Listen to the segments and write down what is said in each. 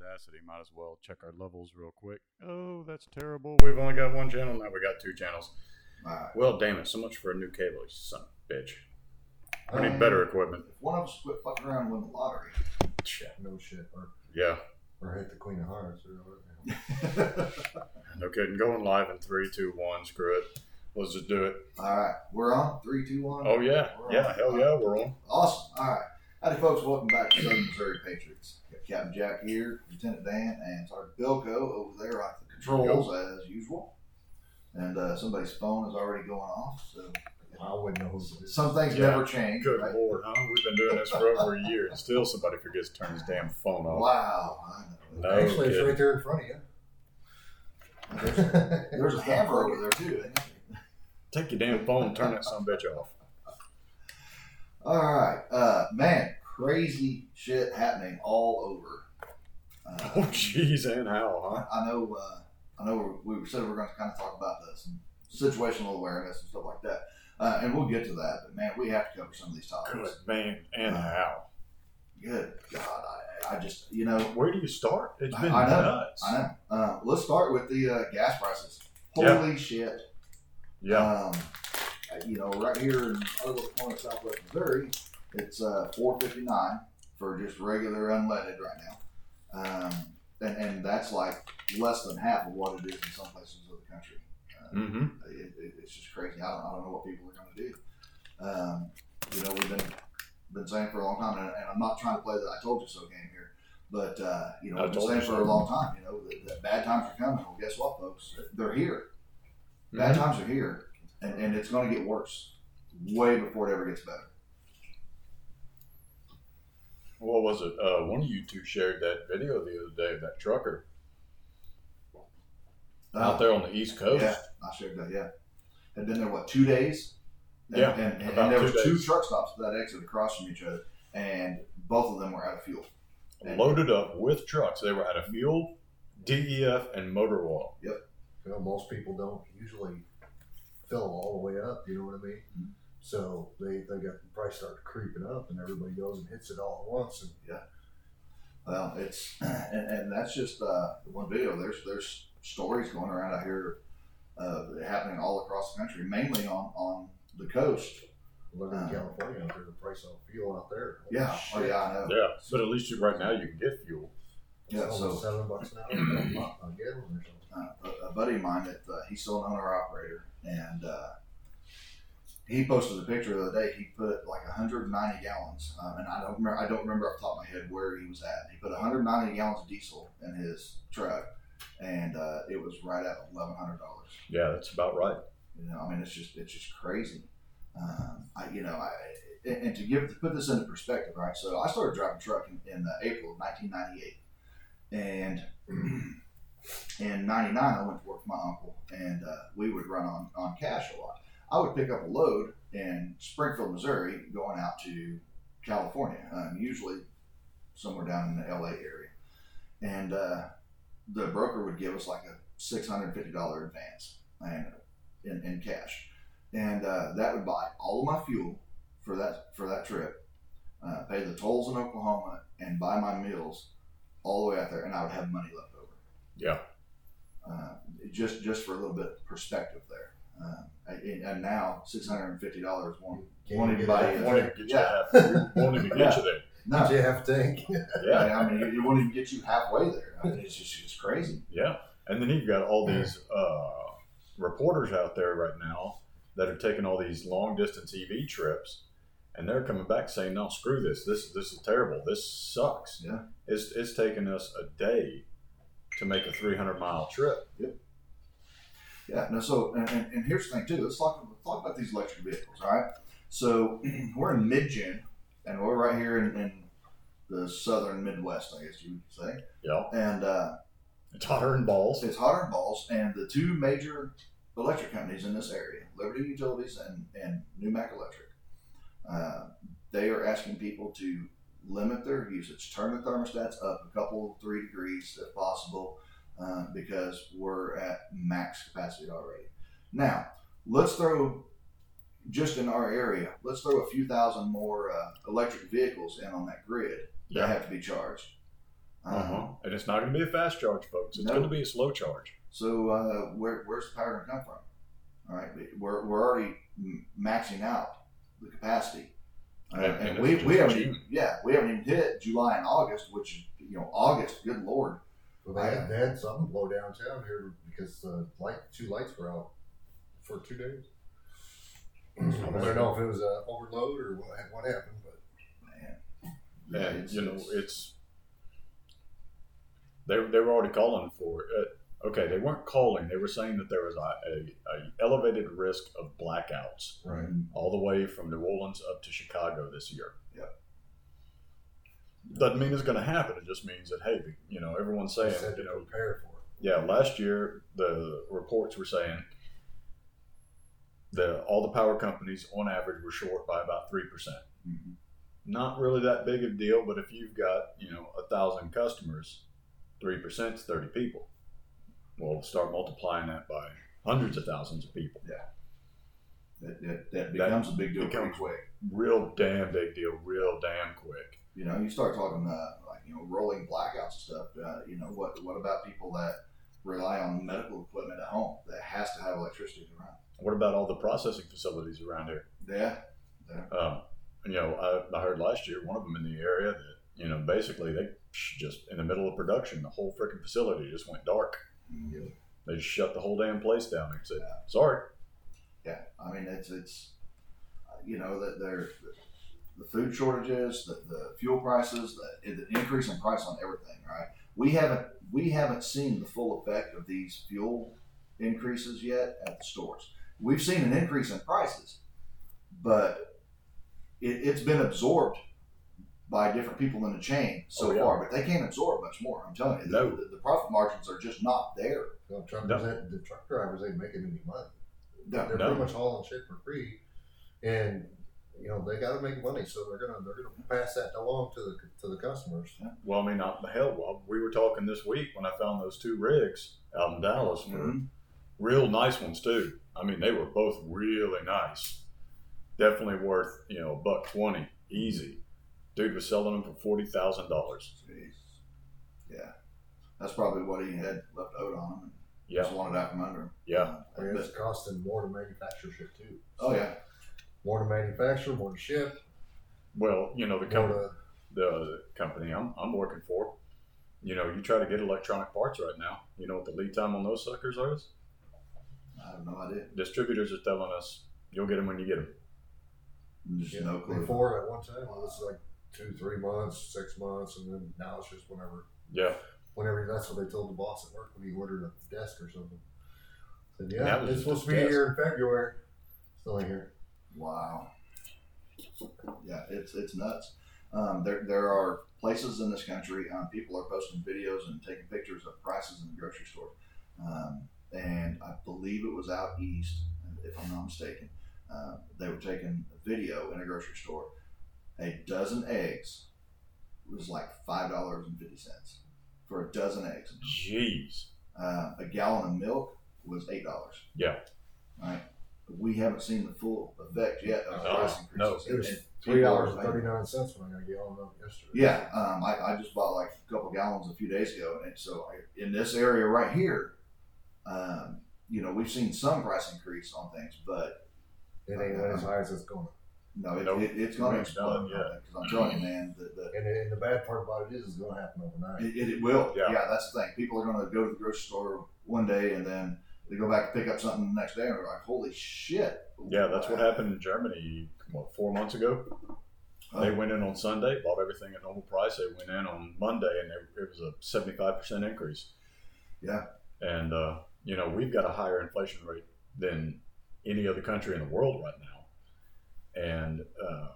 Audacity. Might as well check our levels real quick. Oh, that's terrible. We've only got one channel now. We got two channels. Right. Well, damn it! So much for a new cable, you son of a bitch. We Um, need better equipment. If one of us quit fucking around and win the lottery. Shit. No shit. Or, Yeah, or hit the Queen of Hearts. No kidding. Going live in three, two, one. Screw it. Let's just do it. All right, we're on three, two, one. Oh yeah, We're yeah. on. Hell yeah, we're on. Awesome. All right. Howdy, folks. Welcome back to Southern Missouri Patriots. Got Captain Jack here, Lieutenant Dan, and Sergeant Bilko over there at the controls as usual. And uh, somebody's phone is already going off, so I wouldn't know who it is. some things Yeah. never change. Good right? lord, huh? We've been doing this for over a year, and still somebody forgets to turn his damn phone off. Wow. I know. No Actually, it's right there in front of you. There's, there's a hammer over there too. Take your damn phone, and turn that son of a bitch off. All right, uh, man, crazy shit happening all over. Uh, Oh jeez, and how, huh? I know, uh, I know. We, said we are going to kind of talk about this and situational awareness and stuff like that, uh, and we'll get to that. But man, we have to cover some of these topics. Good man, and how? Good God, I, I just, you know, Where do you start? It's been I know, nuts. I know. Uh, let's start with the uh, gas prices. Yeah. Holy shit! Yeah, Um, uh, you know, right here in our little corner of Southwest Missouri, it's uh, four fifty nine for just regular unleaded right now, um, and, and that's like less than half of what it is in some places of the country. Uh, mm-hmm. it, it, it's just crazy. I don't, I don't know what people are going to do. Um, you know, we've been been saying for a long time, and, and I'm not trying to play the "I told you so" game here, but uh, you know, I we've been saying for a long time. You know, that, that bad times are coming. Well, guess what, folks? They're here. Bad Mm-hmm. times are here, and, and it's going to get worse way before it ever gets better. What was it? Uh, one of you two shared that video the other day of that trucker out there on the East Coast. Uh, Yeah, I shared that. Yeah, had been there what two days? And, Yeah, and, and, about and there two was two truck stops that exit across from each other, and both of them were out of fuel. And- Loaded up with trucks. They were out of fuel, DEF, and motor oil. Yep. You know, most people don't usually fill all the way up. You know what I mean? Mhm. So they they got the price start creeping up, and everybody goes and hits it all at once. And yeah, Well, it's and, and that's just uh, one video. There's there's stories going around out here uh, happening all across the country, mainly on on the coast. living in Uh, California, out there, the price of fuel out there. holy Yeah, oh yeah, I know. Yeah, but at least you, right now you can get fuel. It's Yeah, so- seven bucks an hour a month gallon or something. uh, a, a buddy of mine that uh, he's still an owner operator, and uh, he posted a picture the other day. He put like 190 gallons, um, and I don't remember. I don't remember off the top of my head where he was at. He put 190 gallons of diesel in his truck, and uh, it was right at 1,100 dollars. Yeah, that's about right. You know, I mean, it's just it's just crazy. Um, I, you know, I and to give to put this into perspective, right? So I started driving truck in, in uh, April of 1998, and in '99 I went to work for my uncle, and uh, we would run on on cash a lot. I would pick up a load in Springfield, Missouri, going out to California, um, usually somewhere down in the LA area, and uh, the broker would give us like a six hundred fifty dollar advance and in, in cash, and uh, that would buy all of my fuel for that for that trip, uh, pay the tolls in Oklahoma, and buy my meals all the way out there, and I would have money left over. Yeah. Uh, just just for a little bit of perspective there. Um, and, and now six hundred and fifty dollars won't Can't won't even even get buy it. you. Won't even get you Yeah. half. Won't even get Yeah. you there. No, Did you have to think? Yeah, I mean it, it won't even get you halfway there. I mean, it's just it's crazy. yeah. And then you've got all these uh, reporters out there right now that are taking all these long distance EV trips, and they're coming back saying, "No, screw this. This this is terrible. This sucks." Yeah. It's it's taken us a day to make a 300 mile trip. Yeah, no. So, and, and, and here's the thing too. Let's talk talk about these electric vehicles. All right. So we're in mid June, and we're right here in, in the southern Midwest, I guess you would say. Yeah. And uh, It's hotter than balls. it's hotter than balls. And the two major electric companies in this area, Liberty Utilities and and New Mac Electric, uh, they are asking people to limit their usage, turn the thermostats up a couple, three degrees if possible, uh, because we're at max capacity already. Now, let's throw just in our area, let's throw a few thousand more uh, electric vehicles in on that grid that have to be charged. Um, Uh-huh. And it's not going to be a fast charge, folks. It's No. going to be a slow charge. So uh, where, where's the power going to come from? All right, we- we're, we're already maxing out the capacity, uh, And- and, and we, we haven't even yeah we haven't even hit July and August, which you know August. Good lord, Well, they had, they had something blow downtown here because uh, light two lights were out for two days. I don't know if it was a overload or what, what happened, but man. Yeah, And, it's- you know, it's- it's. They, they were already calling for it. Okay, they weren't calling. They were saying that there was a, a, a elevated risk of blackouts right. all the way from New Orleans up to Chicago this year. Doesn't mean it's going to happen. It just means that hey, you know, everyone's saying said you know prepare for it. Yeah, last year the reports were saying the all the power companies on average were short by about three percent. Mhm. Not really that big of a deal, but if you've got you know a thousand customers, three percent is thirty people. Well, start multiplying that by hundreds of thousands of people. that, that, that becomes a big deal becomes- quick. Real damn big deal, real damn quick. You know, you start talking uh, like you know rolling blackouts and stuff. Uh, you know, what what about people that rely on medical equipment at home that has to have electricity to run? What about all the processing facilities around here? Yeah, Um, you know, I, I heard last year one of them in the area that you know basically they just in the middle of production, the whole freaking facility just went dark. They just shut the whole damn place down and said, "Sorry." Yeah, I mean it's it's you know that there the food shortages, the, the fuel prices, the, the increase in price on everything. Right, we haven't we haven't seen the full effect of these fuel increases yet at the stores. We've seen an increase in prices, but it, it's been absorbed by different people in the chain so Oh, yeah. far. But they can't absorb much more. I'm telling you, No. the, the profit margins are just not there. You know, truckers, No. ain't- the truck drivers ain't making any money. No, They're No. pretty much hauling shit for free, and you know they got to make money, so they're gonna they're gonna pass that along to the to the customers. Well, I mean, not the hell. Well, we were talking this week when I found those two rigs out in Dallas for Mhm. real nice ones too. I mean, they were both really nice. Definitely worth you know a buck twenty easy. Dude was selling them for forty thousand dollars. Jeez. Yeah, that's probably what he had left out on him. And Yeah, Just wanted out from under him. yeah. I mean, it's costing more to manufacture shit too. oh yeah, more to manufacture, more to ship, Well, you know the company. the company I'm, I'm working for, you know, you try to get electronic parts right now. You know what the lead time on those suckers is? I have no idea. Distributors are telling us you'll get them when you get them. Just Yeah, no clue. Before at one time, it was like two, three months, six months, and then now it's just whenever, Yeah, whenever. That's what they told the boss at work when he ordered a desk or something. Said, yeah, it's supposed to be desk. here in February. Still ain't here. Wow. Yeah, it's it's nuts. Um, there there are places in this country. Um, people are posting videos and taking pictures of prices in the grocery store. Um, and I believe it was out east, if I'm not mistaken. Uh, they were taking a video in a grocery store. A dozen eggs was like five dollars and fifty cents for a dozen eggs. jeez. Uh, a gallon of milk was eight dollars. Yeah. Right. But we haven't seen the full effect yet of the No, price no. increases. It was And three people dollars are and thirty nine cents when I got a gallon of yesterday. Yeah, um, I, I just bought like a couple gallons a few days ago, and so I, in this area right here, um, you know, we've seen some price increase on things, but it ain't went as high as it's going. To. No, it, Nope. it, it's going to It's explode. done, yeah. Because I'm telling you, man, the, the, And, and the bad part about it is, it's going to happen overnight. it, it, it will. Yeah. Yeah. that's the thing. People are going to go to the grocery store one day, and then they go back to pick up something the next day, and they're like, "Holy shit!" Yeah, that's what happened in Germany, what, four months ago? They went in on Sunday, bought everything at normal price. They went in on Monday, and it, it was a 75% increase. Yeah. And, uh, you know, we've got a higher inflation rate than any other country in the world right now. And, uh,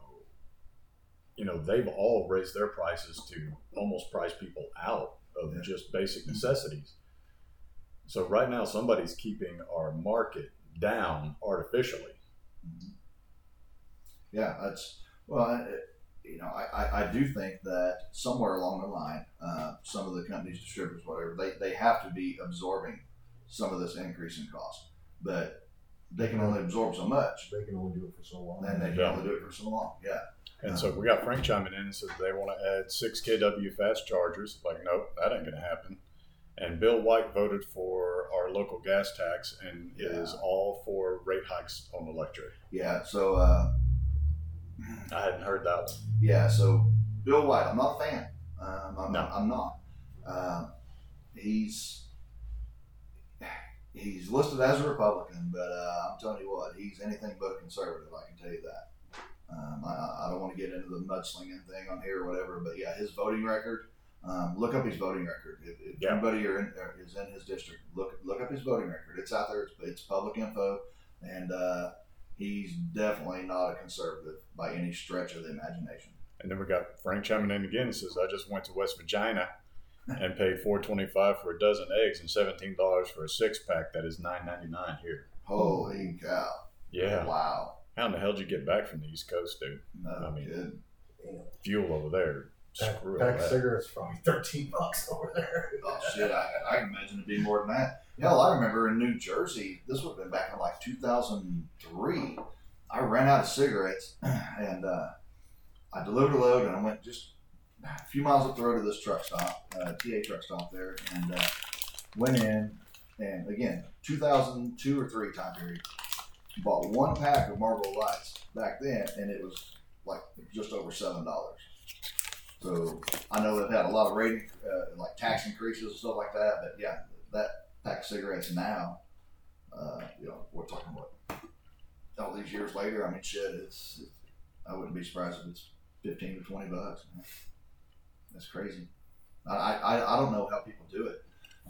you know, they've all raised their prices to almost price people out of Yeah. just basic necessities. So right now, somebody's keeping our market down artificially. Yeah, that's well. I- You know, I, I, I do think that somewhere along the line, uh, some of the companies, distributors, whatever, they, they have to be absorbing some of this increase in cost, but they can only absorb so much, They can only do it for so long. and they can Yeah. only do it for so long. Yeah, And so we got Frank chiming in and says they want to add six kW fast chargers. Like, nope, that ain't going to happen. And Bill White voted for our local gas tax and is all for rate hikes on electric. Yeah. So uh, I hadn't heard that one. yeah. So Bill White, I'm not a fan. Um, I'm, No. I'm not. Um, he's he's listed as a Republican, but uh, I'm telling you what, he's anything but a conservative. I can tell you that. Um, I, I don't want to get into the mudslinging thing on here or whatever, but yeah, his voting record. Um, look up his voting record. If, if Yeah. anybody in, uh, is in his district, look look up his voting record. It's out there. It's, it's public info, and uh, he's definitely not a conservative by any stretch of the imagination. And then we got Frank chiming in again and says, I just went to West Virginia and paid four twenty five for a dozen eggs and seventeen dollars for a six pack. That is nine ninety nine here. Holy cow! Yeah. Wow. How in the hell did you get back from the East Coast, dude? No I mean, good. Fuel over there. Pack, Screw pack of that. cigarettes for probably thirteen bucks over there. Oh shit! I, I can imagine it'd be more than that. Hell, I remember in New Jersey. This would have been back in like 2003. I ran out of cigarettes, and uh, I delivered a load, and I went just a few miles up the road to this truck stop, uh, TA truck stop there, and uh, went in, and again, 2002 or three time period. Bought one pack of Marlboro Lights back then, and it was like just over seven dollars. So I know they've had a lot of rating, uh, like tax increases and stuff like that, but yeah, that pack of cigarettes now, uh, you know, we're talking about all these years later. I mean, shit, it's, I wouldn't be surprised if it's 15 to 20 bucks. Man. That's crazy. I, I, I don't know how people do it.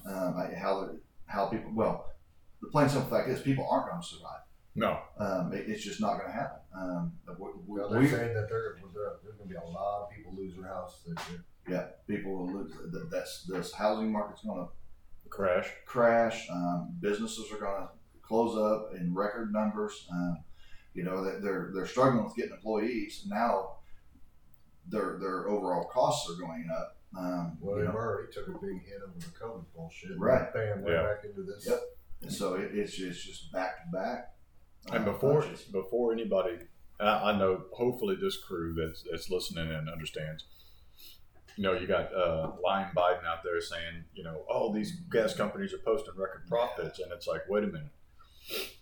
Um, how, how people, well, the plain simple fact is people aren't going to survive. No. Um, it, it's just not going to happen. Um, we, we, Well, they're we- saying that there, there, there's going to be a lot of people lose their house this year. yeah, people will lose. that- That's this housing market's going to Crash. crash. Um, businesses are going to close up in record numbers. Um, you know that they're they're struggling with getting employees now. Their their overall costs are going up. Um, Well, they've already took a big hit over the COVID bullshit. Right. Bam, right Yeah. back into this. Yep. and so it, it's just just back to back. And uh, before before anybody, I, I know hopefully this crew that's that's listening and understands. You know, you got uh, Lion Biden out there saying, you know, oh, these gas companies are posting record profits, and it's like, wait a minute.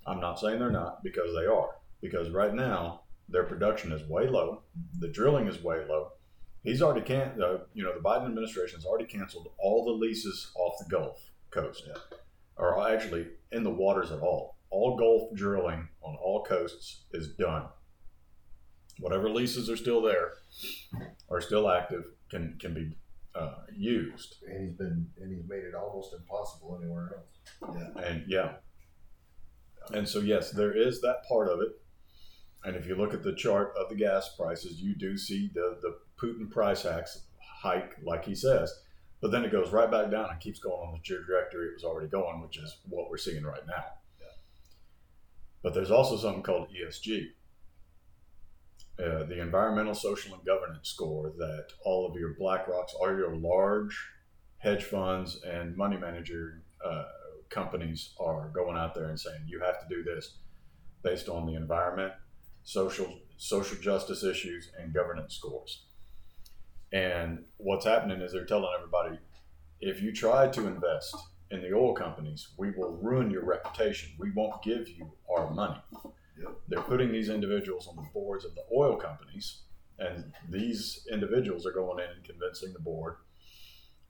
I'm not saying they're not because they are. Because right now their production is way low, the drilling is way low. He's already can, uh, you know, the Biden administration has already canceled all the leases off the Gulf Coast, or actually in the waters at all. All Gulf drilling on all coasts is done. Whatever leases are still there, are still active, can can be uh, used. And he's been, and he's made it almost impossible anywhere else. yeah, And yeah. And so, yes, there is that part of it. And if you look at the chart of the gas prices, you do see the, the Putin price hacks hike, like he says. But then it goes right back down and keeps going on the trajectory it was already going, which is what we're seeing right now. But there's also something called ESG, uh, the Environmental, Social, and Governance score that all of your BlackRocks, all your large hedge funds and money manager uh, companies are going out there and saying you have to do this based on the environment, social social justice issues, and governance scores. And what's happening is they're telling everybody if you try to invest in the oil companies, we will ruin your reputation. We won't give you our money. Yep. They're putting these individuals on the boards of the oil companies, and these individuals are going in and convincing the board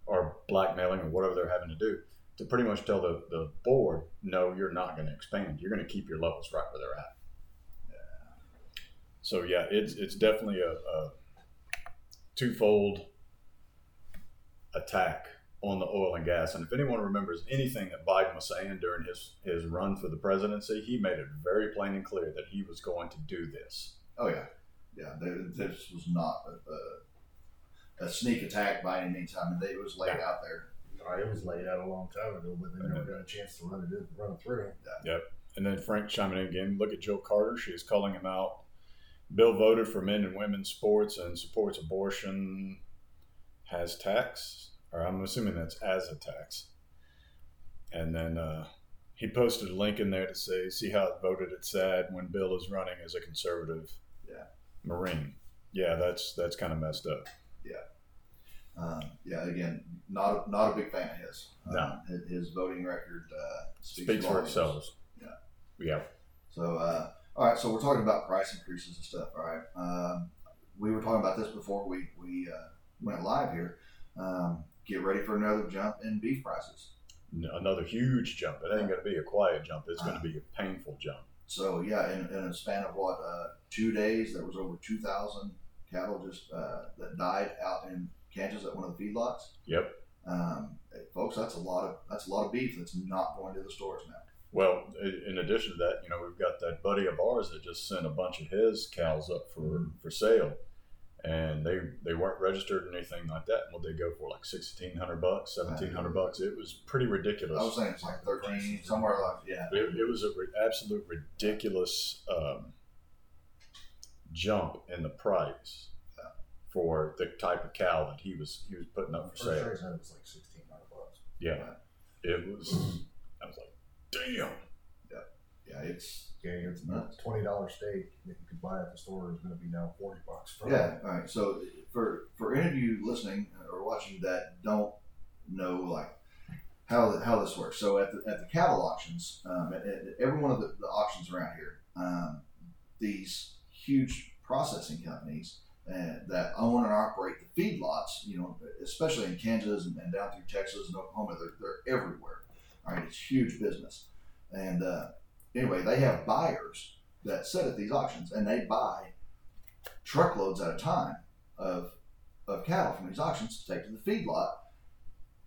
or blackmailing or whatever they're having to do to pretty much tell the, the board, no, you're not going to expand. You're going to keep your levels right where they're at. So yeah, it's it's definitely a, a twofold attack on the oil and gas. And if anyone remembers anything that Biden was saying during his his run for the presidency, he made it very plain and clear that he was going to do this. oh yeah, yeah. They, this was not a, a, a sneak attack by any means. I mean, it was laid out there. Uh, It was laid out a long time ago, but they never got a chance to run it in, run it through. And then Frank chiming in again. Look at Jill Carter. She is calling him out. Bill voted for men and women's sports and supports abortion. Has tax, or I'm assuming that's as a tax. And then uh, he posted a link in there to say, "See how it voted? It's sad when Bill is running as a conservative Yeah. Marine." Yeah, that's that's kind of messed up. Um, yeah, again, not a, not a big fan of his. No. Um, his, his voting record uh, speaks, Speaks for itself. Yeah. Yeah. So, uh, all right. So we're talking about price increases and stuff. All right. Um, we were talking about this before we we uh, went live here. Um, get ready for another jump in beef prices. Another huge jump. It ain't going to be a quiet jump. It's going to be a painful jump. So yeah, in, in a span of what uh, two days, there was over two thousand cattle just uh, that died out in Kansas at one of the feedlots. Yep. Um, folks, that's a lot of that's a lot of beef that's not going to the stores now. Well, in addition to that, you know, we've got that buddy of ours that just sent a bunch of his cows up for, for sale, and they they weren't registered or anything like that. What they go for, like sixteen hundred bucks, seventeen hundred bucks. It was pretty ridiculous. I was saying it's like thirteen somewhere like yeah. It, it was an re- absolute ridiculous um, jump in the price for the type of cow that he was he was putting up for First sale. race I was like sixteen hundred bucks. Yeah, it was. I was like, damn. Yeah, it's Yeah, it's Nuts. a twenty dollar steak that you could buy at the store is going to be now forty bucks. For yeah. All right. So for for any of you listening or watching that don't know like how how this works. So at the at the cattle auctions, um, at, at every one of the, the auctions around here, um, these huge processing companies uh, that own and operate the feedlots, you know, especially in Kansas and, and down through Texas and Oklahoma, they're, they're everywhere. All right, it's huge business. And uh, anyway, they have buyers that sit at these auctions and they buy truckloads at a time of, of cattle from these auctions to take to the feedlot.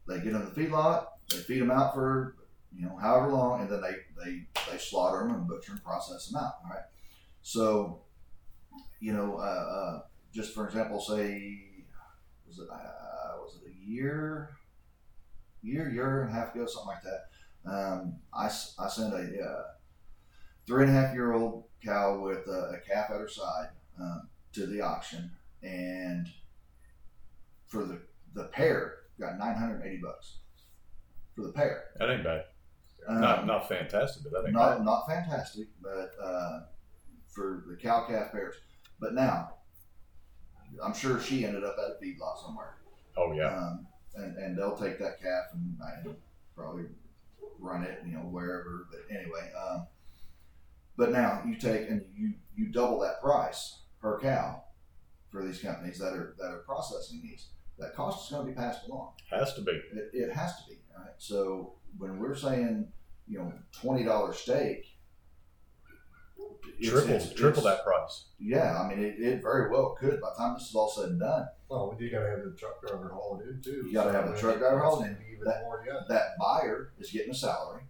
They get them to the feedlot, they feed them out for you know however long, and then they they, they slaughter them and butcher and process them out. All right, so you know, uh, uh, just for example, say was it uh, was it a year, year, year and a half ago, something like that. Um, I, I sent a uh, three and a half year old cow with a, a calf at her side um, to the auction, and for the the pair got nine hundred eighty bucks for the pair. That ain't bad. Um, not not fantastic, but that ain't not bad. not fantastic, but uh, for the cow calf pairs. But now, I'm sure she ended up at a feedlot somewhere. Oh yeah. Um, and, and they'll take that calf and, probably run it, you know, wherever. But anyway, um, but now you take and you, you double that price per cow for these companies that are that are processing these. That cost is going to be passed along. Has to be. It, it has to be. Right? So when we're saying, you know, twenty dollar steak, it's- Triple it's- triple it's- that price. Yeah, I mean, it, it very well could. By the time this is all said and done, Well, you got to have the truck driver haul it in too. You gotta have the truck driver haul it in. Even That- more, yeah. that buyer is getting a salary.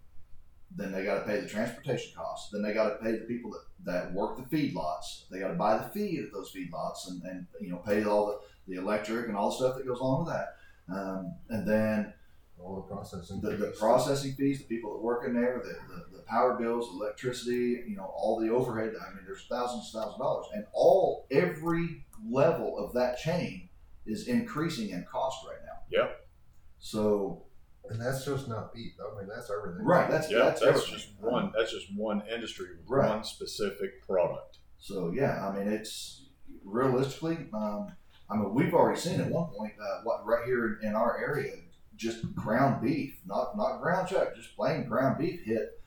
Then they got to pay the transportation costs. Then they got to pay the people that, that work the feedlots. They got to buy the feed at those feedlots and, and you know pay all the, the electric and all the stuff that goes along with that. Um, and then All the processing. the, the processing fees, the people that work in there, the, the, the power bills, electricity, you know, all the overhead. I mean, there's thousands and thousands of dollars, and all every level of that chain is increasing in cost right now. Yep. So And that's just not beef. I mean, that's everything. right, that's Yeah, that's, that's, just one. That's just one industry, with Right. one specific product. So yeah, I mean, it's realistically. Um, I mean, we've already seen at one point uh, what right here in our area, just ground beef, not not ground chuck, just plain ground beef hit.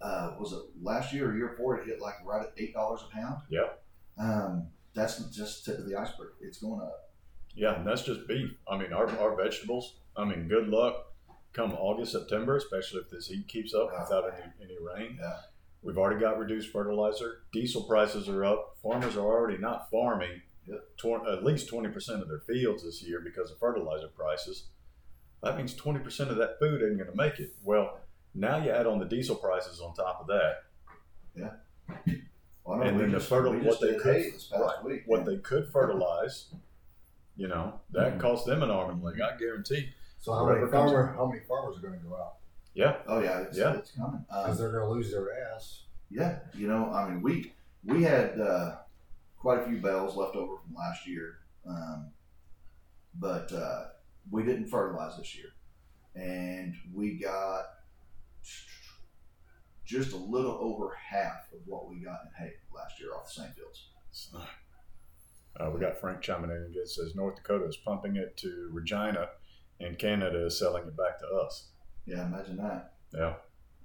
Uh, was it last year or year before? It hit like right at eight dollars a pound. Yep. Um, that's just tip of the iceberg. It's going up. Yeah, and that's just beef. I mean, our, our vegetables. I mean, good luck come August, September, especially if this heat keeps up Oh, without any, any rain. Yeah. We've already got reduced fertilizer. Diesel prices are up. Farmers are already not farming tw- at least 20% of their fields this year because of fertilizer prices. That means 20% of that food ain't going to make it. Well, now you add on the diesel prices on top of that. Well, know And then the fertile- what they could- right, week. What yeah. they could fertilize, you know, that Mhm. costs them an arm and a leg. I guarantee. So how many Whatever farmer? How many farmers are going to go out? Yeah, Oh yeah, it's, Yeah. it's coming. Because Um, they're going to lose their ass. Yeah, you know, I mean, we we had uh, quite a few bales left over from last year, um, but uh, we didn't fertilize this year, and we got just a little over half of what we got in hay last year off the same fields. Uh, we got Frank chiming in again. Says North Dakota is pumping it to Regina, and Canada is selling it back to us. Yeah, imagine that. Yeah.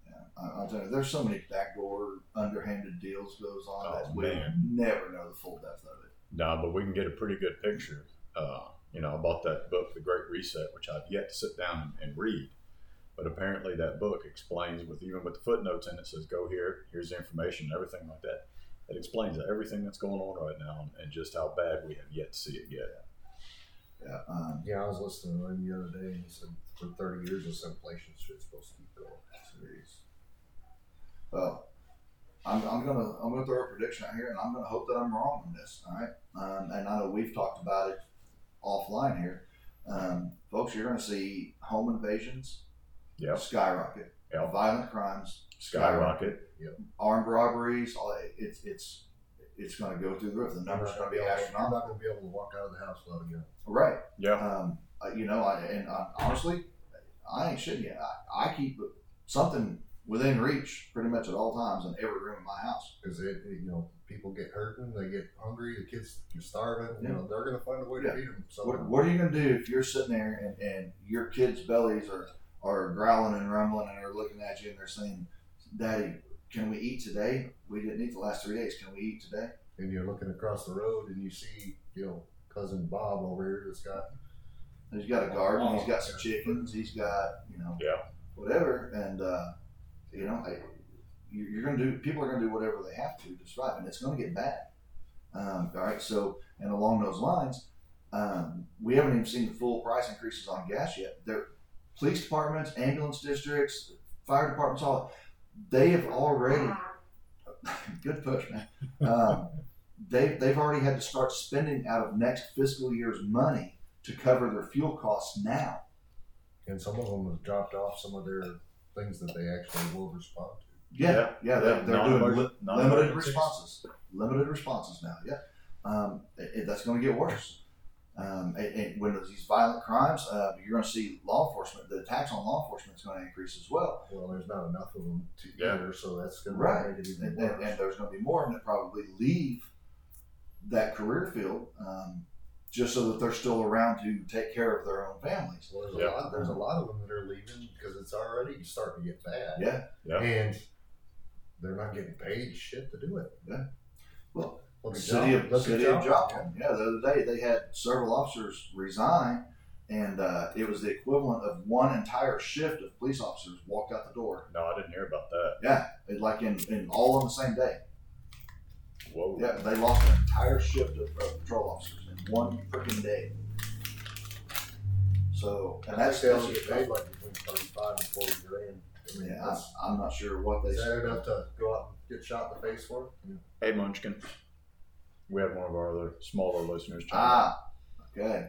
Yeah, I, I'll tell you, there's so many backdoor, underhanded deals goes on Oh, that we never know the full depth of it. No, but we can get a pretty good picture. Uh, you know, I bought that book, The Great Reset, which I've yet to sit down and, and read. But apparently, that book explains, with even with the footnotes in it, says go here, here's the information, everything like that. It explains everything that's going on right now and just how bad we have yet to see it yet. Yeah, um, Yeah, I was listening to him the other day, and he said for 30 years this inflation shit's supposed to keep going. Serious. Well, I'm, I'm gonna I'm gonna throw a prediction out here, and I'm gonna hope that I'm wrong on this. All right, um, and I know we've talked about it offline here, um, folks. You're gonna see home invasions Yep. skyrocket, Yep. violent crimes, Skyrocket. Yep. armed robberies. All that. It's it's it's gonna go through the roof. The numbers are gonna gonna be be able, you're not gonna be able to walk out of the house without a gun. Right. Yeah. Um, you know, I, and uh, honestly, I ain't shitting you. I, I keep something within reach pretty much at all times in every room in my house. Because it, it, you know, people get hurting, they get hungry, the kids are starving. You Yeah. know, they're gonna find a way to Yeah. feed them. So What, what are you going to do if you're sitting there and, and your kids' bellies are, are growling and rumbling and they're looking at you and they're saying, Daddy, can we eat today? We didn't eat the last three days. Can we eat today? and you're looking across the road and you see, you know, cousin Bob over here that's got He's got a garden. He's got some chickens. He's got, you know, Yeah. whatever. And, uh, you know, I, you- you're going to do, people are going to do whatever they have to to survive. And it's going to get bad. Um, all right. So, and along those lines, um, we haven't even seen the full price increases on gas yet. Their police departments, ambulance districts, fire departments, all they have already. Good push, man. Um, they they've already had to start spending out of next fiscal year's money to cover their fuel costs now. and some of them have dropped off some of their things that they actually will respond to. Yeah, yeah, Yeah, they're, they're doing li- limited responses. Limited responses now. Yeah, um, it, it- that's going to get worse. Um, and, and when there's these violent crimes, uh, you're going to see law enforcement. The tax on law enforcement is going to increase as well. Well, there's not enough of them to Yeah. either, so that's going Right. to make it even and, worse. and, and there's going to be more, and that probably leave that career field um, just so that they're still around to take care of their own families. Well, there's, Yeah. a lot, there's a lot of them that are leaving because it's already starting to get bad. Yeah, Yeah. And they're not getting paid shit to do it. Yeah. Well, Look at city Joplin. of Look at city of Joplin. Joplin. Yeah, the other day they had several officers resign, and uh, it was the equivalent of one entire shift of police officers walked out the door. No, I didn't hear about that. Yeah, it, like in, in all on the same day. Whoa. Yeah, they lost an entire shift of, of patrol officers in one freaking day. So, and that's, think they that's only get paid like between thirty-five and forty grand. I mean, yeah, I'm, I'm not sure what they is that enough to go out and get shot in the face for? Yeah. Hey, Munchkin. We have one of our other smaller listeners. chime in. Ah, okay.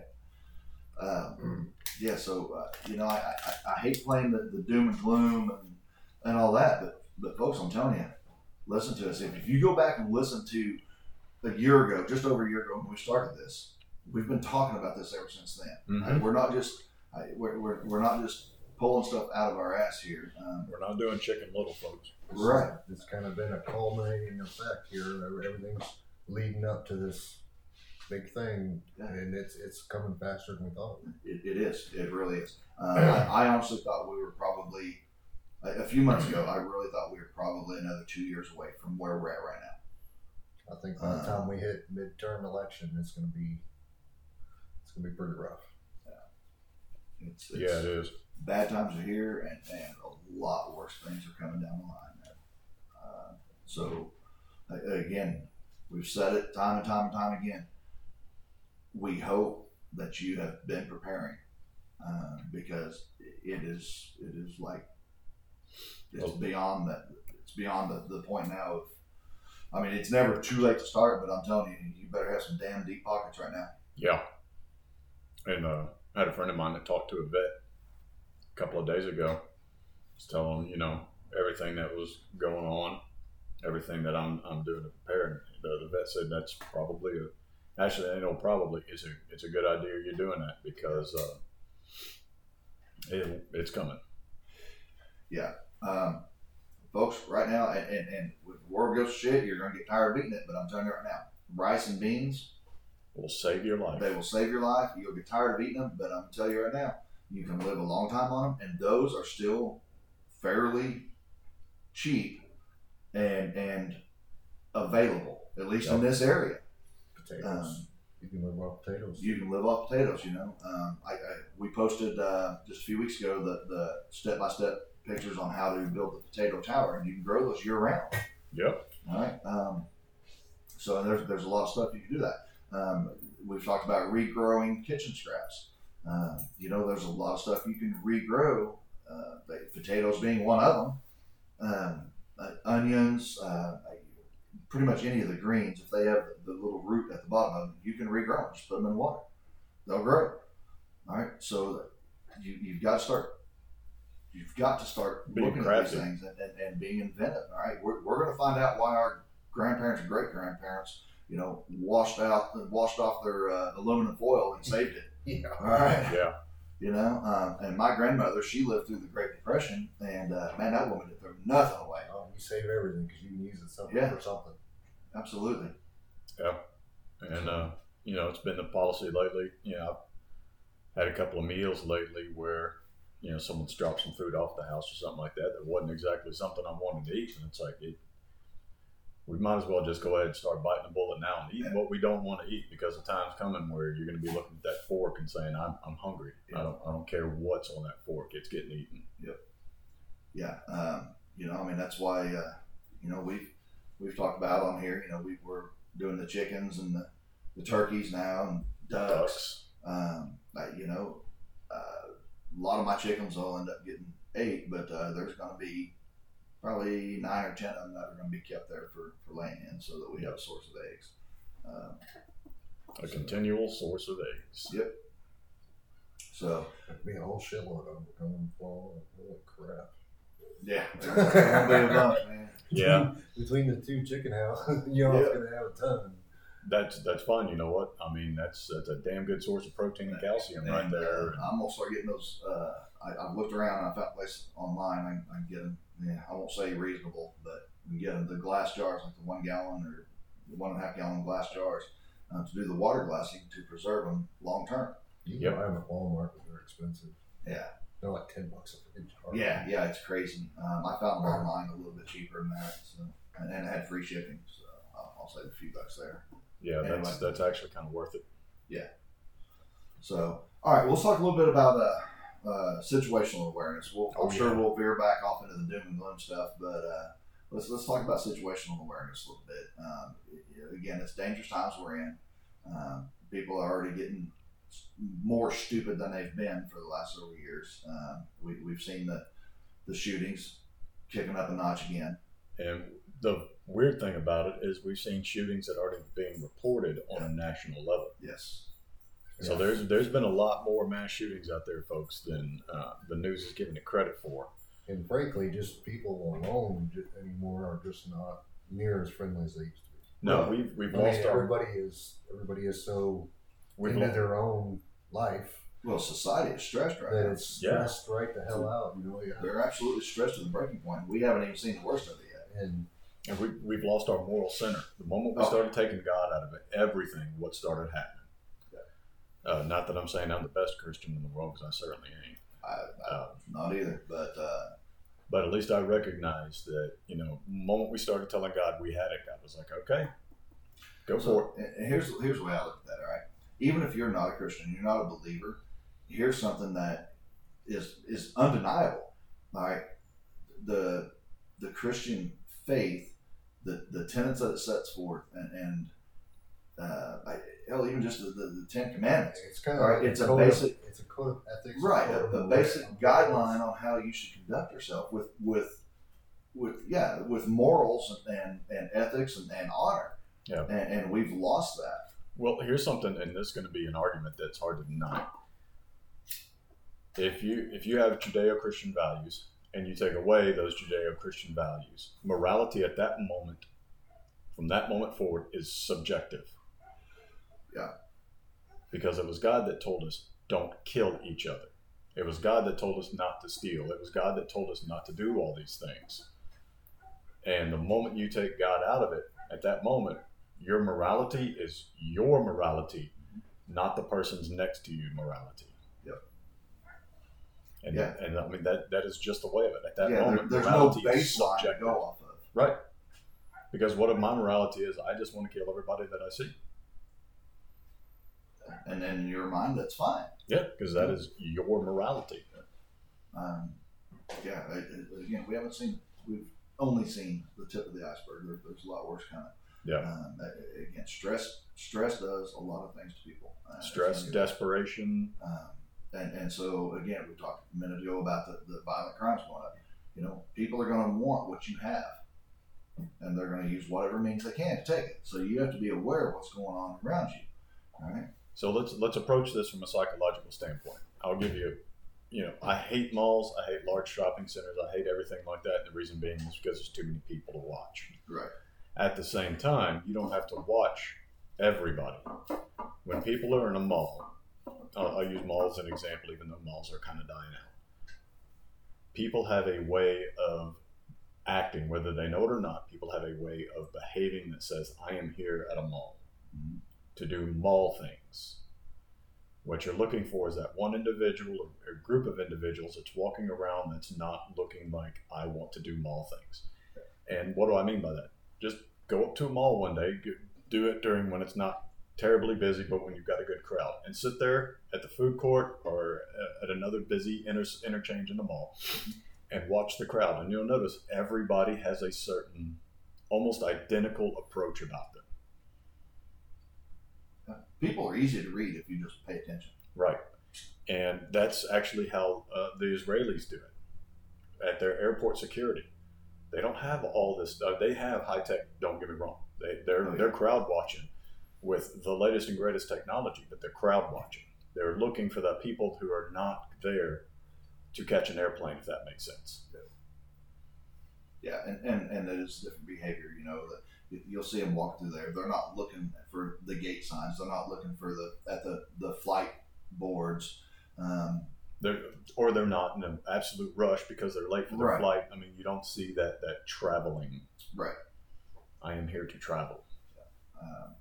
Um, yeah, so uh, you know, I, I, I hate playing the, the doom and gloom and, and all that, but but folks, I'm telling you, listen to us. If, if you go back and listen to a year ago, just over a year ago when we started this, we've been talking about this ever since then. Mhm. Uh, we're not just uh, we're, we're, we're not just pulling stuff out of our ass here. Um, We're not doing chicken little, folks. It's- Right. It's kind of been a culminating effect here. Everything's leading up to this big thing, Yeah. and it's it's coming faster than we thought. It, it is. It really is. Uh, I, I honestly thought we were probably a, a few months ago. I really thought we were probably another two years away from where we're at right now. I think by the Uh, time we hit midterm election, it's going to be it's going to be pretty rough. It's, it's, Yeah, it is. Bad times are here, and, and a lot worse things are coming down the line. Uh, so, again, we've said it time and time and time again. We hope that you have been preparing uh, because it is it is like it's Well- beyond that. It's beyond the, the point now of. I mean, it's never too late to start, but I'm telling you, you better have some damn deep pockets right now. Yeah. And uh, I had a friend of mine that talked to a vet a couple of days ago. Just telling him, you know, everything that was going on, everything that I'm, I'm doing to prepare. The, the vet said that's probably a, actually, you know, probably it's a, it's a good idea you're doing that because uh, it, it's coming. Yeah. Um, folks, right now, and, and, and the world goes shit, you're going to get tired of eating it. But I'm telling you right now, rice and beans will save your life. They will save your life. You'll get tired of eating them, but I'm gonna tell you right now, you can live a long time on them, and those are still fairly cheap and and available, at least in this area. Potatoes. Um, you can live off potatoes. you can live off potatoes. You know, um, I, I we posted uh, just a few weeks ago the the step by step pictures on how to build the potato tower, and you can grow those year round. Yep. All right. Um, so there's there's a lot of stuff you can do that. Um, we've talked about regrowing kitchen scraps. Um, you know, there's a lot of stuff you can regrow. Uh, like potatoes being one of them. Um, uh, onions, uh, pretty much any of the greens. If they have the, the little root at the bottom of them, you can regrow them. Just put them in water; they'll grow. All right. So you you've got to start. You've got to start Being looking at these things and, and, and being inventive. All right. We're, we're going to find out why our grandparents and great grandparents, you know, washed out washed off their uh, aluminum foil and saved it. Yeah. All right. Yeah. You know, um, and my grandmother, she lived through the Great Depression, and uh, man, that woman did throw nothing away. Oh, you save everything because you can use it something Yeah. for something. Absolutely. Yeah, and uh, you know, it's been the policy lately. You know, I've had a couple of meals lately where you know someone's dropped some food off the house or something like that that wasn't exactly something I wanted to eat, and it's like it. We might as well just go ahead and start biting the bullet now and eating what we don't want to eat because the time's coming where you're going to be looking at that fork and saying, "I'm, I'm hungry. I don't I don't care what's on that fork. It's getting eaten." Yep. Yeah. Um, you know, I mean, that's why, uh, you know, we've we've talked about on here. You know, we were doing the chickens and the, the turkeys now and ducks. Ducks. Um, like, you know, uh, a lot of my chickens will end up getting ate, but uh, there's going to be probably nine or ten of them that are going to be kept there for, for laying in so that we have a source of eggs. Um, A continual source of eggs. Yep. So, It'd be a whole shitload of them coming fall. Holy crap. yeah, there's going to be a bunch, man. Yeah. Between the two chicken houses, you're Yeah. going to have a ton. That's that's fine. You know what? I mean, that's that's a damn good source of protein and calcium right there. uh, I'm gonna start getting those. Uh, I, I've looked around and I found places online. I, I can get them. Yeah, I won't say reasonable, but we get them the glass jars, like the one gallon or the one and a half gallon glass jars, uh, to do the water glassing to preserve them long term. You can Yep. buy them at Walmart, but they're expensive. Yeah, They're like 10 bucks a freaking jar. yeah, yeah. It's crazy. Um, I found them online a little bit cheaper than that, so and, and it had free shipping, so I'll, I'll save a few bucks there. Yeah, that's Anyway. that's actually kind of worth it. Yeah. So, all right, well, let's talk a little bit about uh, uh, situational awareness. We'll, I'm Oh, sure yeah. we'll veer back off into the doom and gloom stuff, but uh, let's let's talk about situational awareness a little bit. Um, again, it's dangerous times we're in. Um, people are already getting more stupid than they've been for the last several years. Um, we, we've seen the the shootings kicking up a notch again. And the weird thing about it is we've seen shootings that are already being reported on a national level. Yes. So Yeah. there's there's been a lot more mass shootings out there, folks, than uh, the news is giving it credit for. And frankly, just people alone ju- anymore are just not near as friendly as they used to be. No, Well, we've we've I mean, lost our everybody is everybody is so we've into lost, their own life Well, society is stressed right now. it's Yeah. stressed right the hell out. You know, yeah. They're absolutely stressed to the breaking point. We haven't even seen the worst of it yet. And and we we've lost our moral center. The moment we Oh. started taking God out of it, everything what started happening. Uh, not that I'm saying I'm the best Christian in the world, because I certainly ain't. I, I, Uh, not either, but uh, but at least I recognize that you know, the moment we started telling God we had it, God was like, okay, go for it. And here's here's the way I look at that. All right, even if you're not a Christian, you're not a believer. Here's something that is is undeniable. All right, the the Christian faith, the the tenets that it sets forth, and and uh, I, hell, even just the, the, the Ten Commandments. it's kind of All right, like it's a code of- basic- it's a code of ethics, Right, code a, a morals. basic guideline on how you should conduct yourself with with with yeah with morals and and ethics and, and honor. Yeah. and, and we've lost that. Well, here's something, and this is going to be an argument that's hard to deny. If you if you have Judeo-Christian values and you take away those Judeo-Christian values, morality at that moment, from that moment forward, is subjective. Yeah. Because it was God that told us don't kill each other. It was God that told us not to steal. It was God that told us not to do all these things. And the moment you take God out of it, at that moment, Your morality is your morality, not the person's next to you morality. And, Yeah. and I mean that that is just the way of it. At that yeah, there- moment, there's no baseline to go off of. Right. Because what if my morality is I just want to kill everybody that I see? And then in your mind, that's fine. Yeah, because that is your morality. Um, yeah, it, it- again, we haven't seen, we've only seen the tip of the iceberg. There, there's a lot worse coming. Yeah. Um, again, stress stress does a lot of things to people. Uh, Stress, desperation. Um, and, and so again, we talked a minute ago about the, the violent crimes going up. You know, people are going to want what you have, and they're going to use whatever means they can to take it. So you have to be aware of what's going on around you. All right. So let's let's approach this from a psychological standpoint. I'll give you, you know, I hate malls. I hate large shopping centers. I hate everything like that. And the reason being is because there's too many people to watch. Right. At the same time, you don't have to watch everybody. When people are in a mall, I'll, use malls as an example, even though malls are kind of dying out. People have a way of acting, whether they know it or not. People have a way of behaving that says, "I am here at a mall Mhm. to do mall things." What you're looking for is that one individual or, or group of individuals that's walking around that's not looking like I want to do mall things. And what do I mean by that? Just go up to a mall one day, do it during when it's not terribly busy, but when you've got a good crowd, and sit there at the food court or at another busy inter- interchange in the mall and watch the crowd. And you'll notice everybody has a certain, almost identical approach about them. People are easy to read if you just pay attention. Right. And that's actually how uh, the Israelis do it at their airport security. They don't have all this stuff. They have high tech. Don't get me wrong. They they're Oh, yeah. they're crowd watching with the latest and greatest technology, but they're crowd watching. They're looking for the people who are not there to catch an airplane, if that makes sense. Yeah, and, and, and it is different behavior. You know, that you- you'll see them walk through there. They're not looking for the gate signs. They're not looking for the at the the flight boards. Um, They're or they're not in an absolute rush because they're late for their Right. flight. I mean, you don't see that that traveling. right. I am here to travel. Um,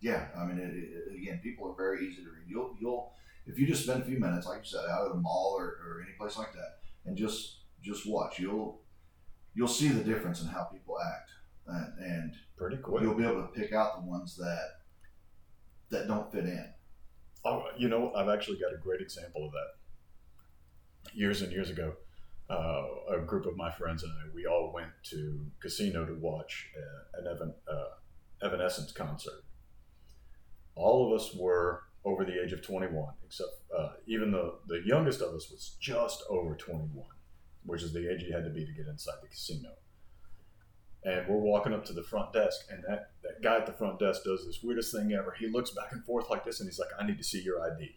yeah, I mean, it, it, again, people are very easy to read. You'll you'll if you just spend a few minutes, like you said, out at a mall or, or any place like that, and just just watch, you'll you'll see the difference in how people act, and, and Pretty quick. you'll be able to pick out the ones that that don't fit in. Oh, you know, I've actually got a great example of that. Years and years ago, uh, a group of my friends and I, we all went to casino to watch uh, an Evan, uh, Evanescence concert. All of us were over the age of 21, except uh, even the, the youngest of us was just over 21, which is the age you had to be to get inside the casino. And we're walking up to the front desk, and that, that guy at the front desk does this weirdest thing ever. He looks back and forth like this, and he's like, I need to see your ID.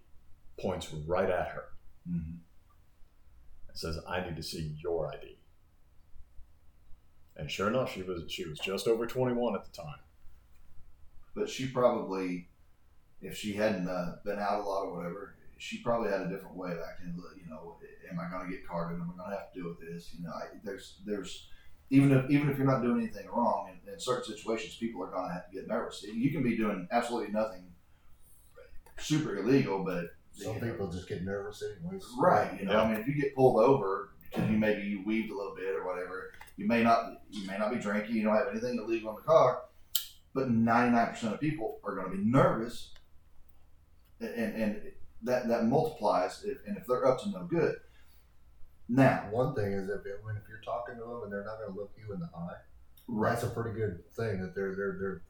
Points right at her Mm-hmm. and says, I need to see your ID. And sure enough, she was she was just over 21 at the time. But she probably, if she hadn't uh, been out a lot or whatever, she probably had a different way of acting. You know, am I going to get carded? Am I going to have to deal with this? You know, I, there's there's even if even if you're not doing anything wrong, in, in certain situations, people are going to have to get nervous. You can be doing absolutely nothing super illegal, but Some you know, people just get nervous anyways. Right. You know, Yeah. I mean, if you get pulled over because you maybe you weaved a little bit or whatever, you may not you may not be drinking. You don't have anything illegal in the car, but ninety nine percent of people are going to be nervous, and and that that multiplies. If, and if they're up to no good, now One thing is if when if you're talking to them and they're not going to look you in the eye, that's a pretty good thing that they're they're they're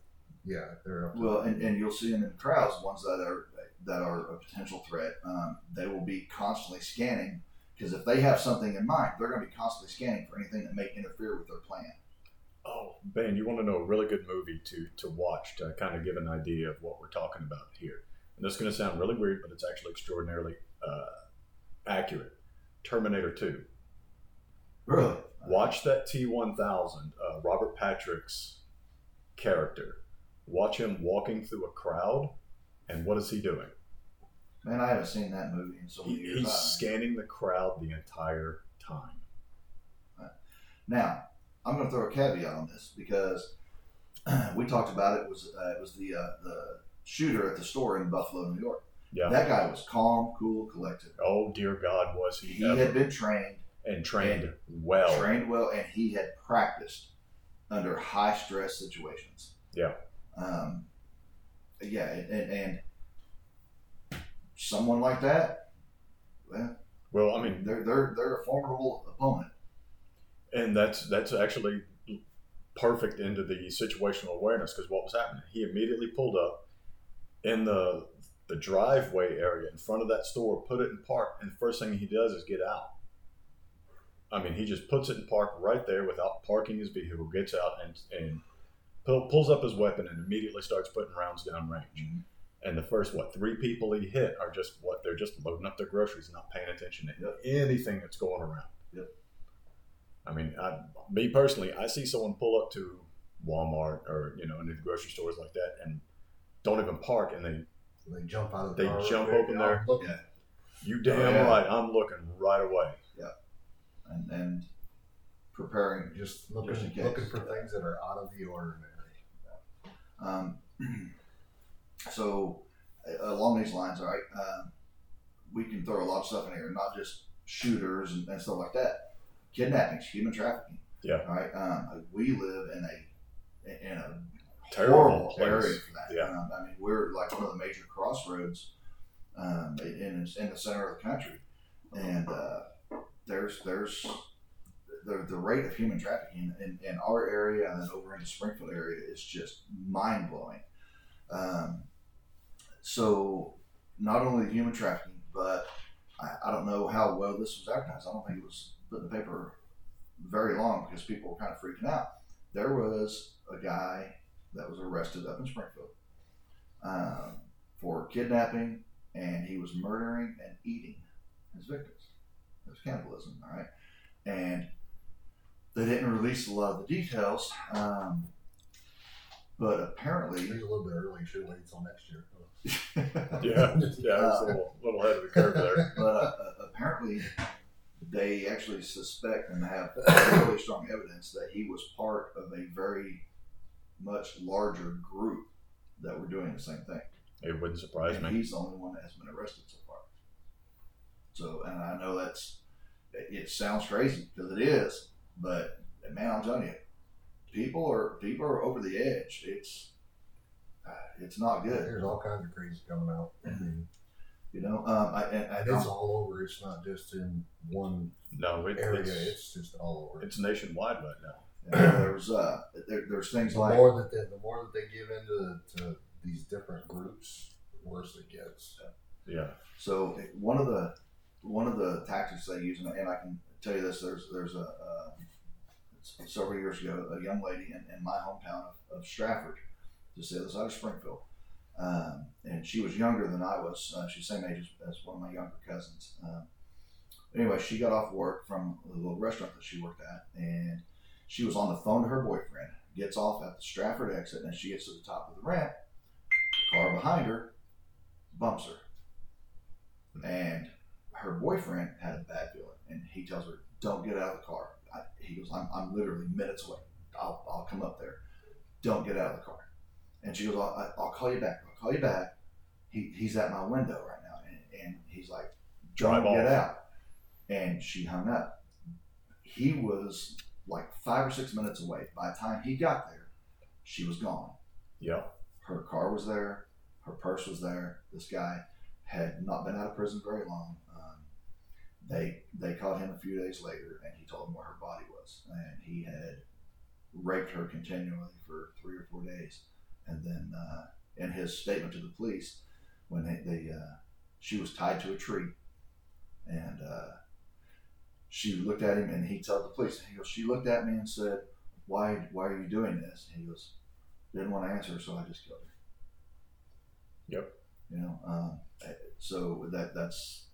yeah they're up to Well, and, and you'll see them in crowds, ones that are that are a potential threat. Um, they will be constantly scanning because if they have something in mind, they're going to be constantly scanning for anything that may interfere with their plan. Oh, Ben, you want to know a really good movie to to watch to kind of give an idea of what we're talking about here. And this is going to sound really weird, but it's actually extraordinarily uh, accurate. Terminator 2. Really? Watch that T1000, uh, Robert Patrick's character. Watch him walking through a crowd, and what is he doing? Man, I haven't seen that movie in so many He, years. he's scanning the crowd the entire time. Now, I'm going to throw a caveat on this because we talked about it was uh, it was the uh, the shooter at the store in Buffalo, New York. Yeah. That guy was calm, cool, collected. Oh dear God, was he, He ever had been trained, and trained well? trained well, and he had practiced under high stress situations. Yeah. Um, yeah, and, and someone like that, well, Well, I mean, they're they're they're a formidable opponent. and that's that's actually perfect into the situational awareness because what was happening? He immediately pulled up in the the driveway area in front of that store, put it in park, and the first thing he does is get out. I mean, he just puts it in park right there without parking his vehicle, gets out and and pull, pulls up his weapon and immediately starts putting rounds down range. Mm-hmm. And the first what three people he hit are just what they're just loading up their groceries, and not paying attention to Yep. anything that's going around. Yep. I mean, I, me personally, I see someone pull up to Walmart or you know any of the grocery stores like that, and don't even park, and they They jump out of the They car. jump quick, open and there. I'm. Yeah. you damn Oh, yeah. right, I'm looking right away. Yeah. And, and preparing. Just looking, Just case. looking for things that are out of the ordinary. Um, so uh, along these lines, all right, um, we can throw a lot of stuff in here, not just shooters and, and stuff like that. Kidnappings, human trafficking. Yeah. All right. Um, we live in a in a Terrible horrible place. area for that. Yeah. Um, I mean, we're like one of the major crossroads um, in in the center of the country, and uh, there's there's the, the rate of human trafficking in, in our area and then over into Springfield area is just mind blowing. Um, so not only the human trafficking, but I, I don't know how well this was advertised. I don't think it was put in the paper very long because people were kind of freaking out. There was a guy that was arrested up in Springfield um, for kidnapping, and he was murdering and eating his victims. It was cannibalism, all right? And they didn't release a lot of the details, um, but apparently, He's a little bit early. Should wait until next year. Yeah, yeah, it's a little, little ahead of the curve there. but uh, uh, apparently they actually suspect and have really strong evidence that he was part of a very much larger group that were doing the same thing. It wouldn't surprise and me. he's the only one that has been arrested so far. So, and I know that's it it sounds crazy because it is, but man, I'm telling you, people are people are over the edge. It's uh, it's not good. There's all kinds of crazy coming out. I mean, You know, um, I, and, and and it's all over. It's not just in one No, it, area. it's, It's just all over. it's nationwide right now. And there's uh, there, there's things the like more that they, the more that they give into to these different groups, the worse it gets. Yeah, So one of the one of the tactics they use, and and I can tell you this: there's there's a uh, several years ago a young lady in, in my hometown of, of Strafford, just the other side of Springfield, um, and she was younger than I was. Uh, she's the same age as, as one of my younger cousins. Um, anyway, she got off work from the little restaurant that she worked at, and she was on the phone to her boyfriend. Gets off at the Strafford exit, and she gets to the top of the ramp. The car behind her bumps her and her boyfriend had a bad feeling, and he tells her, "Don't get out of the car." I, he goes, I'm, "I'm literally minutes away. I'll, I'll come up there. Don't get out of the car." And she goes, "I'll, I'll call you back. I'll call you back. He, he's at my window right now." And, and he's like, Drive "Don't get off. out." And she hung up. He was like five or six minutes away. By the time he got there, she was gone yeah, her car was there, her purse was there. This guy had not been out of prison very long. Um, they they caught him a few days later, and he told them where her body was, and he had raped her continually for three or four days. And then, uh, in his statement to the police, when they, they uh, she was tied to a tree, and uh, she looked at him, and he told the police, he goes, she looked at me and said, "Why why are you doing this?" And he goes, didn't want to answer, so I just killed her. Yep. You know, um, so that that's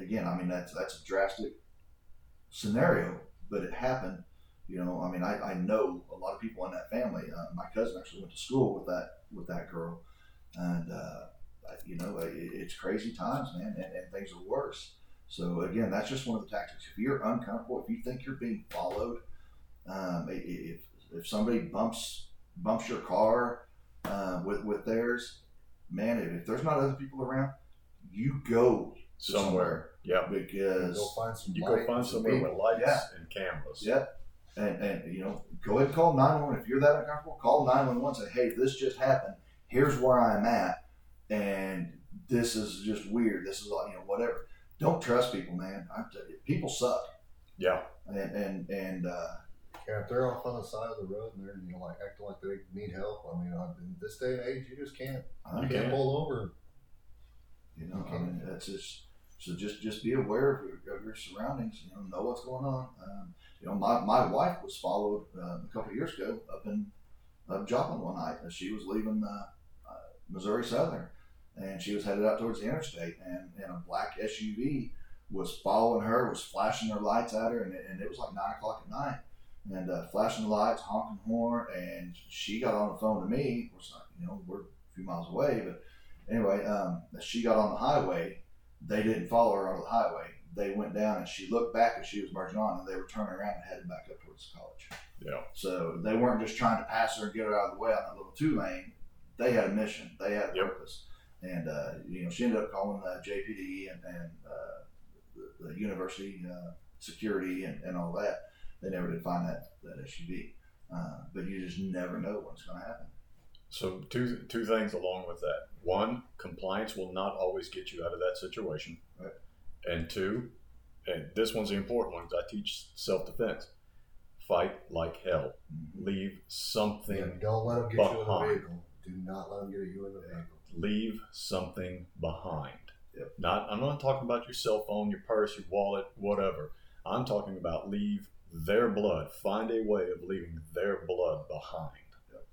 again. I mean, that's that's a drastic scenario, but it happened. You know, I mean, I, I know a lot of people in that family. Uh, my cousin actually went to school with that with that girl, and uh, you know, it, it's crazy times, man, and, and things are worse. So again, that's just one of the tactics. If you're uncomfortable, if you think you're being followed, um, i- i- if if somebody bumps bumps your car uh, with with theirs, man, if, if there's not other people around, you go to Somewhere. Yeah. because Go find some. You go find and somewhere with lights Yeah. and cameras. Yeah. And, and you know, go ahead and call 911 if you're that uncomfortable. Call 911 say, hey, this just happened. Here's where I'm at. And this is just weird. This is, all you know, whatever. Don't trust people, man. I'm t- people suck. Yeah. And, and, and, uh, Yeah, if they're off on the side of the road and they're you know like acting like they need help, I mean, in this day and age, you just can't. uh, You can't. can't pull over. you know, I mean, that's just, so just, just be aware of your, of your surroundings, you know, know what's going on. Um, you know, my, my wife was followed uh, a couple of years ago up in up Joplin one night as she was leaving uh, uh, Missouri Southern, and she was headed out towards the interstate, and, and a black SUV was following her, was flashing their lights at her, and it, and it was like nine o'clock at night, and uh, flashing the lights, honking horn, and she got on the phone to me. Of course, like, you know, we're a few miles away, but anyway, um, she got on the highway, they didn't follow her on the highway. They went down, and she looked back as she was merging on, and they were turning around and headed back up towards the college. Yeah. So they weren't just trying to pass her and get her out of the way on that little two lane. They had a mission. They had a Yep. purpose. And uh, you know, she ended up calling uh, JPD and, and uh, the, the university uh, security and, and all that. They never did find that that SUV. Uh, but you just never know what's going to happen. So two two things along with that. One, compliance will not always get you out of that situation. Right. And two, and this one's the important one because I teach self defense. Fight like hell. Leave something. Yeah, don't let them get you in the vehicle. Do not let them get you in the vehicle. Leave something behind. Yep. Not. I'm not talking about your cell phone, your purse, your wallet, whatever. I'm talking about leave their blood. Find a way of leaving their blood behind. Yep.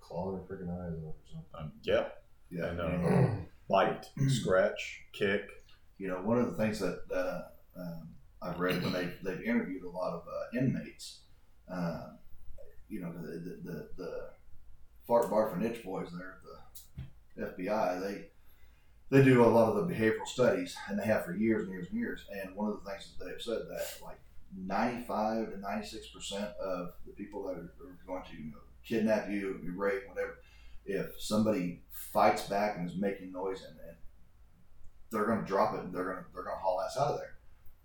Claw their freaking eyes out or something. Um, yeah. Yeah. And, uh, and, Bite, scratch, kick. you know, one of the things that, that um, I've read when they they've interviewed a lot of uh, inmates, uh, you know, the the, the, the fart barf and itch boys there at the FBI, they they do a lot of the behavioral studies, and they have for years and years and years. And one of the things that they've said that like ninety five to ninety six percent of the people that are, are going to you know, kidnap you, be rape, whatever, if somebody fights back and is making noise and, and they're going to drop it and they're going to they're going to haul ass out of there.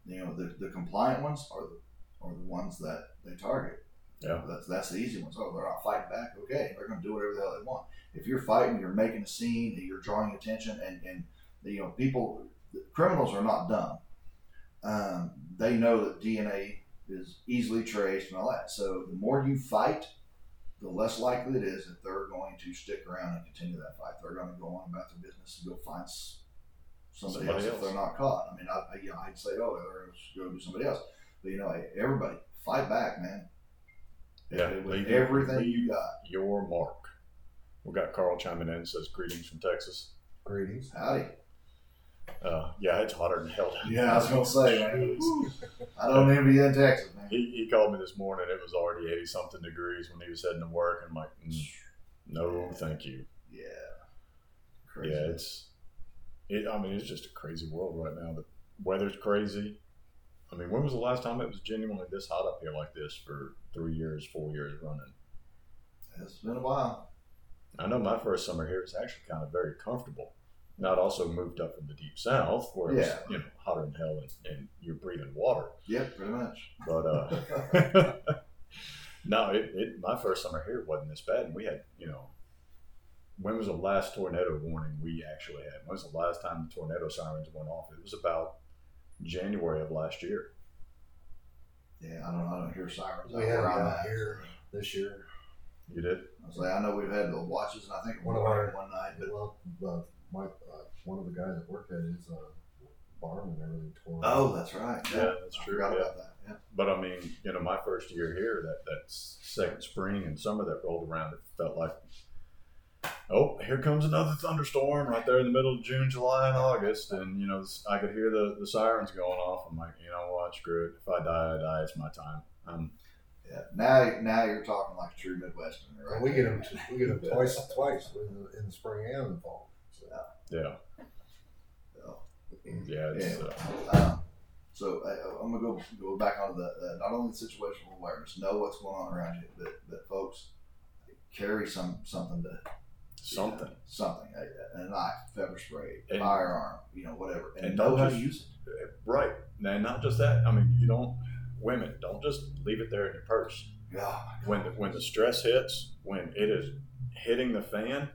You know, the, the compliant ones are the are the ones that they target. Yeah. that's that's the easy ones. Oh, they're not fighting back. Okay, they're going to do whatever the hell they want. If you're fighting, you're making a scene, you're drawing attention, and and you know people, criminals are not dumb. Um, they know that DNA is easily traced and all that. So the more you fight, the less likely it is that they're going to stick around and continue that fight. They're going to go on about their business and go find somebody, Somebody else, if they're not caught. I mean, I, I, you know, I'd say, oh, they're going to go do somebody else. But you know, everybody fight back, man. Yeah, with leave- everything you got. Your mark. We got Carl chiming in says greetings from Texas. Greetings. Howdy. Uh, yeah, it's hotter than hell. Yeah, I was gonna say, man. I don't envy you in Texas, man. He, he called me this morning. It was already 80 something degrees when he was heading to work. I'm like, mm, no, thank you. Yeah. Crazy. Yeah, it's, it. I mean, it's just a crazy world right now. The weather's crazy. I mean, when was the last time it was genuinely this hot up here like this for three years, four years running? It's been a while. I know my first summer here was actually kind of very comfortable. Now, I'd also moved up from the deep south where it's Yeah. you know, hotter than hell and, and you're breathing water. Yep, pretty much. But, uh, no, it, it, my first summer here wasn't this bad. And we had, you know, when was the last tornado warning we actually had? When was the last time the tornado sirens went off? It was about January of last year. Yeah, I don't. I don't hear sirens. We out had where I'm out here this year. You did? I was like, I know we've had the watches, and I think One one of our- one night, but Well, uh, my uh, one of the guys that worked at his uh, barn and everything tore. up. oh, that's right. Yeah, that's I true. forgot yeah. about that. Yeah. But I mean, you know, my first year here, that that second spring and summer that rolled around, it felt like, oh, here comes another thunderstorm right there in the middle of June, July, and August, and you know, I could hear the the sirens going off. I'm like, you know what, screw it. If I die, I die. It's my time. Um, Yeah. Now, now you're talking like a true Midwesterner, right? We get them. We get them twice, twice in the, in the spring and in the fall. So, yeah, yeah, it's, Yeah. uh, Um, so I, I'm gonna go go back onto the uh, not only the situational awareness, know what's going on around you, but but folks, carry some something to Something. something, a, a knife, pepper spray, And- firearm, you know, whatever, and, and know don't how to just- use it. Right. And not just that. I mean, you don't. Women, don't just leave it there in your purse. Yeah, When the, when the stress hits, when it is hitting the fan,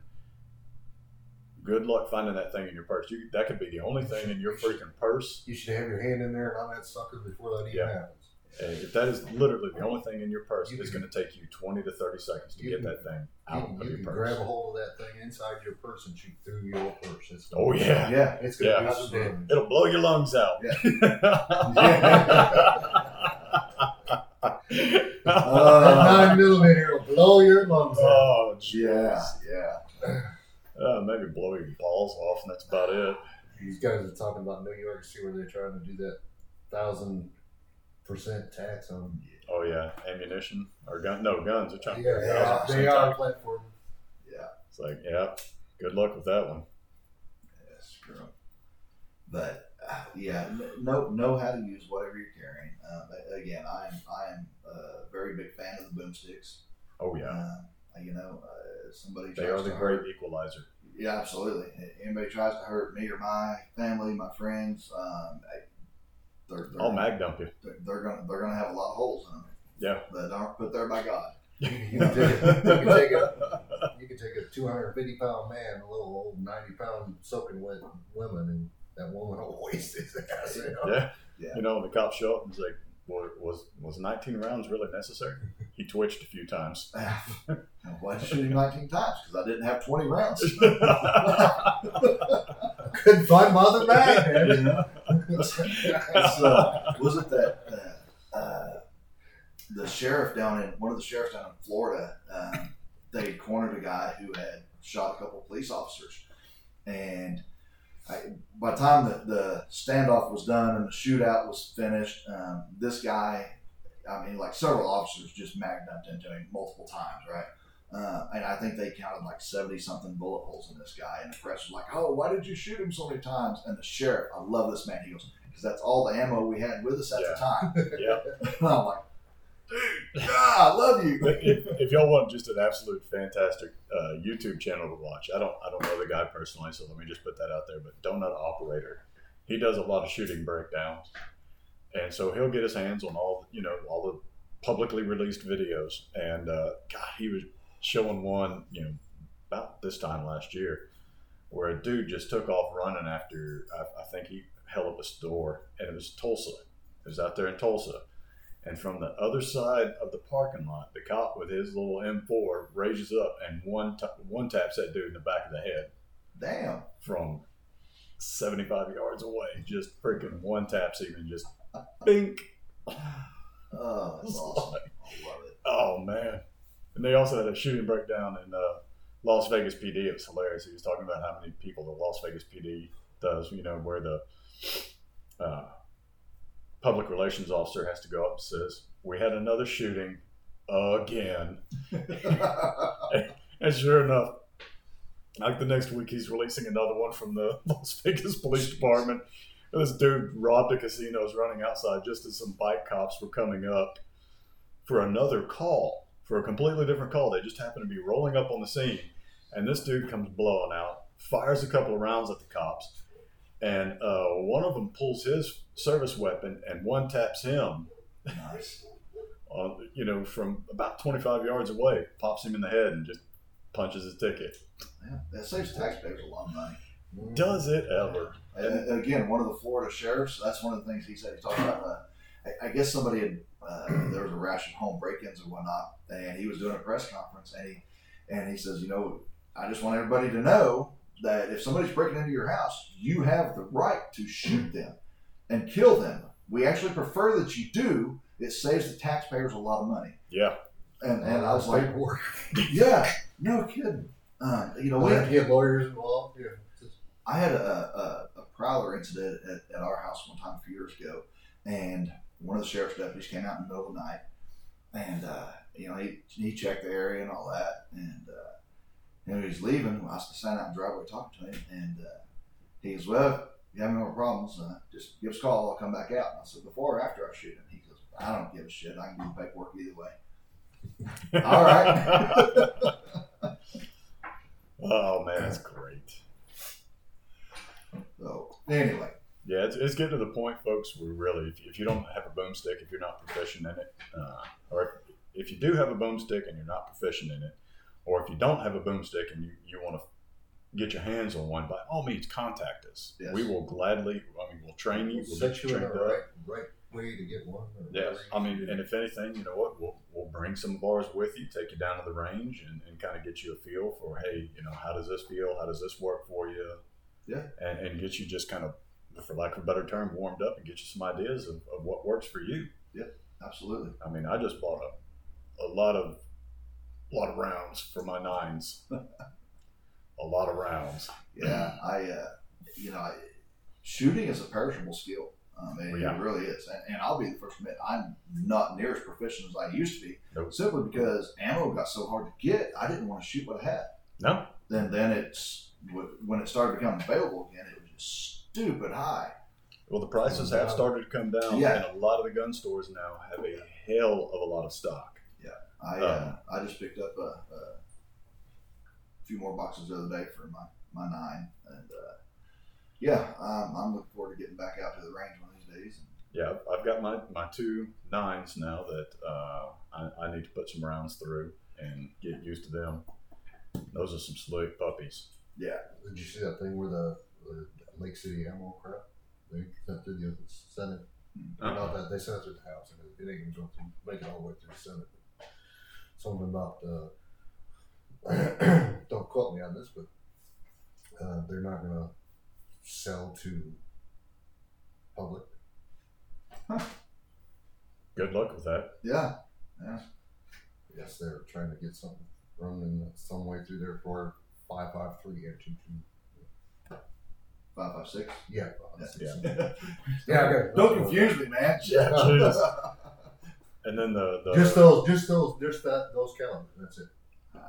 good luck finding that thing in your purse. You, that could be the only thing in your freaking purse. You should have your hand in there and on that sucker before that even Yeah. happens. And if that is literally the only thing in your purse, You it's going to take you 20 to 30 seconds to get can- that thing out can- of you your can purse. grab a hold of that thing inside your purse and shoot through your purse. It's Oh, yeah. yeah. It's gonna Yeah. do some damage. It'll blow your lungs out. That nine millimeter will blow your lungs out. oh, jeez. Yeah, yeah. Uh, maybe blow your balls off, and that's about it. These guys are talking about New York. See where they're trying to do that thousand percent tax on. Oh yeah, ammunition or gun? No guns. They're trying to Yeah, yeah, they are tax. platform. It's like, yeah, good luck with that one. Yeah, screw 'em. But uh, yeah, know know how to use whatever you're carrying. Uh, but again, I am I am a very big fan of the boomsticks. Oh yeah, Uh, you know, uh, somebody they are the great hurt- equalizer. Yeah, absolutely. Anybody tries to hurt me or my family, my friends, um, I- they're they're, I'll mag dump you. they're they're gonna they're gonna have a lot of holes in them Yeah. that aren't put there by God. You can take, you can take a you can take a 250 pound man, a little old 90 pound soaking wet woman, and that woman will waste his ass. You know? Yeah. Yeah. You know, the cop show up and he's like, well, was was 19 rounds really necessary? He twitched a few times. Why did you shoot him 19 times? Because I didn't have 20 rounds. Couldn't find my other bag, man. Uh, was it that uh, uh, the sheriff down in one of the sheriffs down in Florida? Um, they had cornered a guy who had shot a couple of police officers, and I, by the time the, the standoff was done and the shootout was finished, um, this guy, I mean, like several officers just mag dumped into him multiple times, right? Uh, and I think they counted like 70 something bullet holes in this guy. And the press was like, oh, why did you shoot him so many times? And the sheriff, I love this man. He goes, because that's all the ammo we had with us at Yeah. the time. yeah. And I'm like, dude, yeah, I love you. if, if y'all want just an absolute fantastic uh, YouTube channel to watch, I don't I don't know the guy personally, so let me just put that out there. But Donut Operator, he does a lot of shooting breakdowns, and so he'll get his hands on all you know all the publicly released videos. And uh, God, he was showing one you know about this time last year where a dude just took off running after I, I think he held up a store, and it was Tulsa. It was out there in Tulsa. And from the other side of the parking lot, the cop with his little M4 raises up and one t- one taps that dude in the back of the head Damn. from 75 yards away. Just freaking one taps and just bink. Oh, that's awesome. I love it. Oh man! And they also had a shooting breakdown in uh, Las Vegas PD. It was hilarious. He was talking about how many people the Las Vegas PD does. You know where the uh, public relations officer has to go up and says, "We had another shooting again." And sure enough, like the next week, he's releasing another one from the Las Vegas Police Department. And This dude robbed a casino, was running outside just as some bike cops were coming up for another call, for a completely different call. They just happened to be rolling up on the scene, and this dude comes blowing out, fires a couple of rounds at the cops, and uh, one of them pulls his service weapon and one taps him nice. on you know from about 25 yards away, pops him in the head and just punches his ticket. Yeah, that saves taxpayers a lot of money. Does it ever? And again, one of the Florida sheriffs, that's one of the things he said. He talked about, uh, I, I guess somebody had, uh, there was a rash of home break ins or whatnot, and he was doing a press conference, and he, and he says, you know, I just want everybody to know that if somebody's breaking into your house, you have the right to shoot them and kill them. We actually prefer that you do. It saves the taxpayers a lot of money. Yeah. And, and I was like, paperwork. yeah, no kidding. Uh, you know, We we, have to get lawyers involved. Yeah. I had a, a, a prowler incident at, at our house one time a few years ago, and one of the sheriff's deputies came out in the middle of the night, and uh, you know he, he checked the area and all that, and uh, you know he was leaving. I was standing out in the driveway talking to him, and uh, he goes, "Well, if you have any more problems, uh, just give us a call. I'll come back out." And I said, "Before or after I shoot him?" He goes, "I don't give a shit. I can do the paperwork either way." All right. oh man, that's great. So anyway, Yeah, it's, it's getting to the point, folks, where really, if, if you don't have a boomstick, if you're not proficient in it, uh, or if, if you do have a boomstick and you're not proficient in it, or if you don't have a boomstick and you, you want to get your hands on one, by all means, contact us. Yes. We will gladly, I mean, we'll train you. We'll Set get you in the right, right way to get one. Yes, I mean, and if anything, you know what, we'll, we'll bring some of ours with you, take you down to the range, and, and kind of get you a feel for, hey, you know, how does this feel? How does this work for you? Yeah. And, and get you just kind of, for lack of a better term, warmed up and get you some ideas of, of what works for you. Yeah, absolutely. I mean, I just bought a, a lot of, a lot of rounds for my nines. a lot of rounds. Yeah, I, uh, you know, I, shooting is a perishable skill. Um, it, Yeah. it really is, and, and I'll be the first to admit I'm not near as proficient as I used to be. Nope. Simply because ammo got so hard to get, I didn't want to shoot what I had. No, Then, then it's when it started becoming available again, it was just stupid high. well, the prices have started to come down, Yeah. and a lot of the gun stores now have a hell of a lot of stock. Yeah, I uh, I just picked up a, a few more boxes the other day for my, my nine, and uh, yeah, um, I'm looking forward to getting back out to the range one of these days. Yeah, I've- I've got my, my two nines now that uh, I, I need to put some rounds through and get used to them. Those are some slick puppies. Yeah, Did you see that thing where the, the Lake City ammo crap? They sent to the Senate. Uh-uh. Not that they sent it to the House, and it, it ain't gonna go through, make it all the way through the Senate. Something about uh, don't quote me on this, but uh, they're not gonna sell to public. Huh. Good luck with that. yeah, yeah. Yes, they're trying to get something running some way through there for five five three and two two. Five five six. Yeah, Yeah. yeah. yeah okay. Don't confuse me, man. Yeah, jeez. And then the, the Just those, just those, just that, those calendars. That's it. Uh,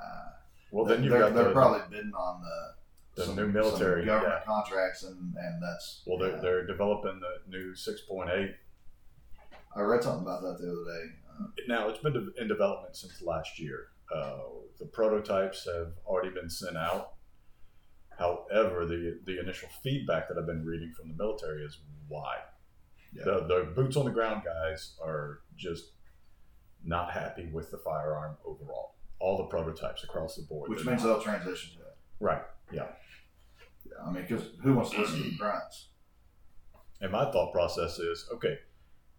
well, then you've they're, got they're the, probably bidding on the, the some- new some military. government Yeah. contracts, and and that's. Well, they're, they're developing the new 6.8. I read something about that the other day. Uh, Now, it's been in development since last year. Uh, the prototypes have already been sent out. However, the, the initial feedback that I've been reading from the military is why. Yeah. The, the boots on the ground guys are just not happy with the firearm overall. All the prototypes across the board. which means not- they'll transition to it. right. Yeah, I mean, because who wants to listen to grunts? And my thought process is okay,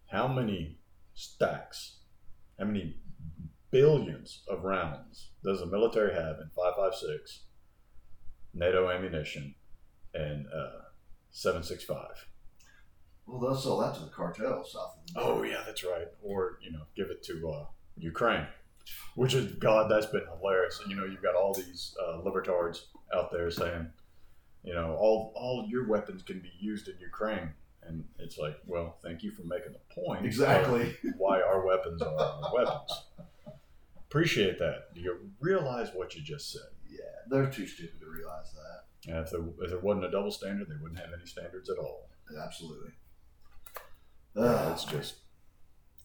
how many stacks, how many billions of rounds does the military have in 556, NATO ammunition, and uh, 765? Well, they'll sell that to the cartels south of the Oh, yeah, that's right. Or, you know, give it to uh, Ukraine, which is, God, that's been hilarious. You know, you've got all these uh, libertards out there saying, you know, all, all your weapons can be used in Ukraine. And it's like, well, thank you for making the point. Exactly. why our weapons are our weapons. Appreciate that. Do you realize what you just said? Yeah, they're too stupid to realize that. And if there, if there wasn't a double standard, they wouldn't have any standards at all. Absolutely. Uh, it's just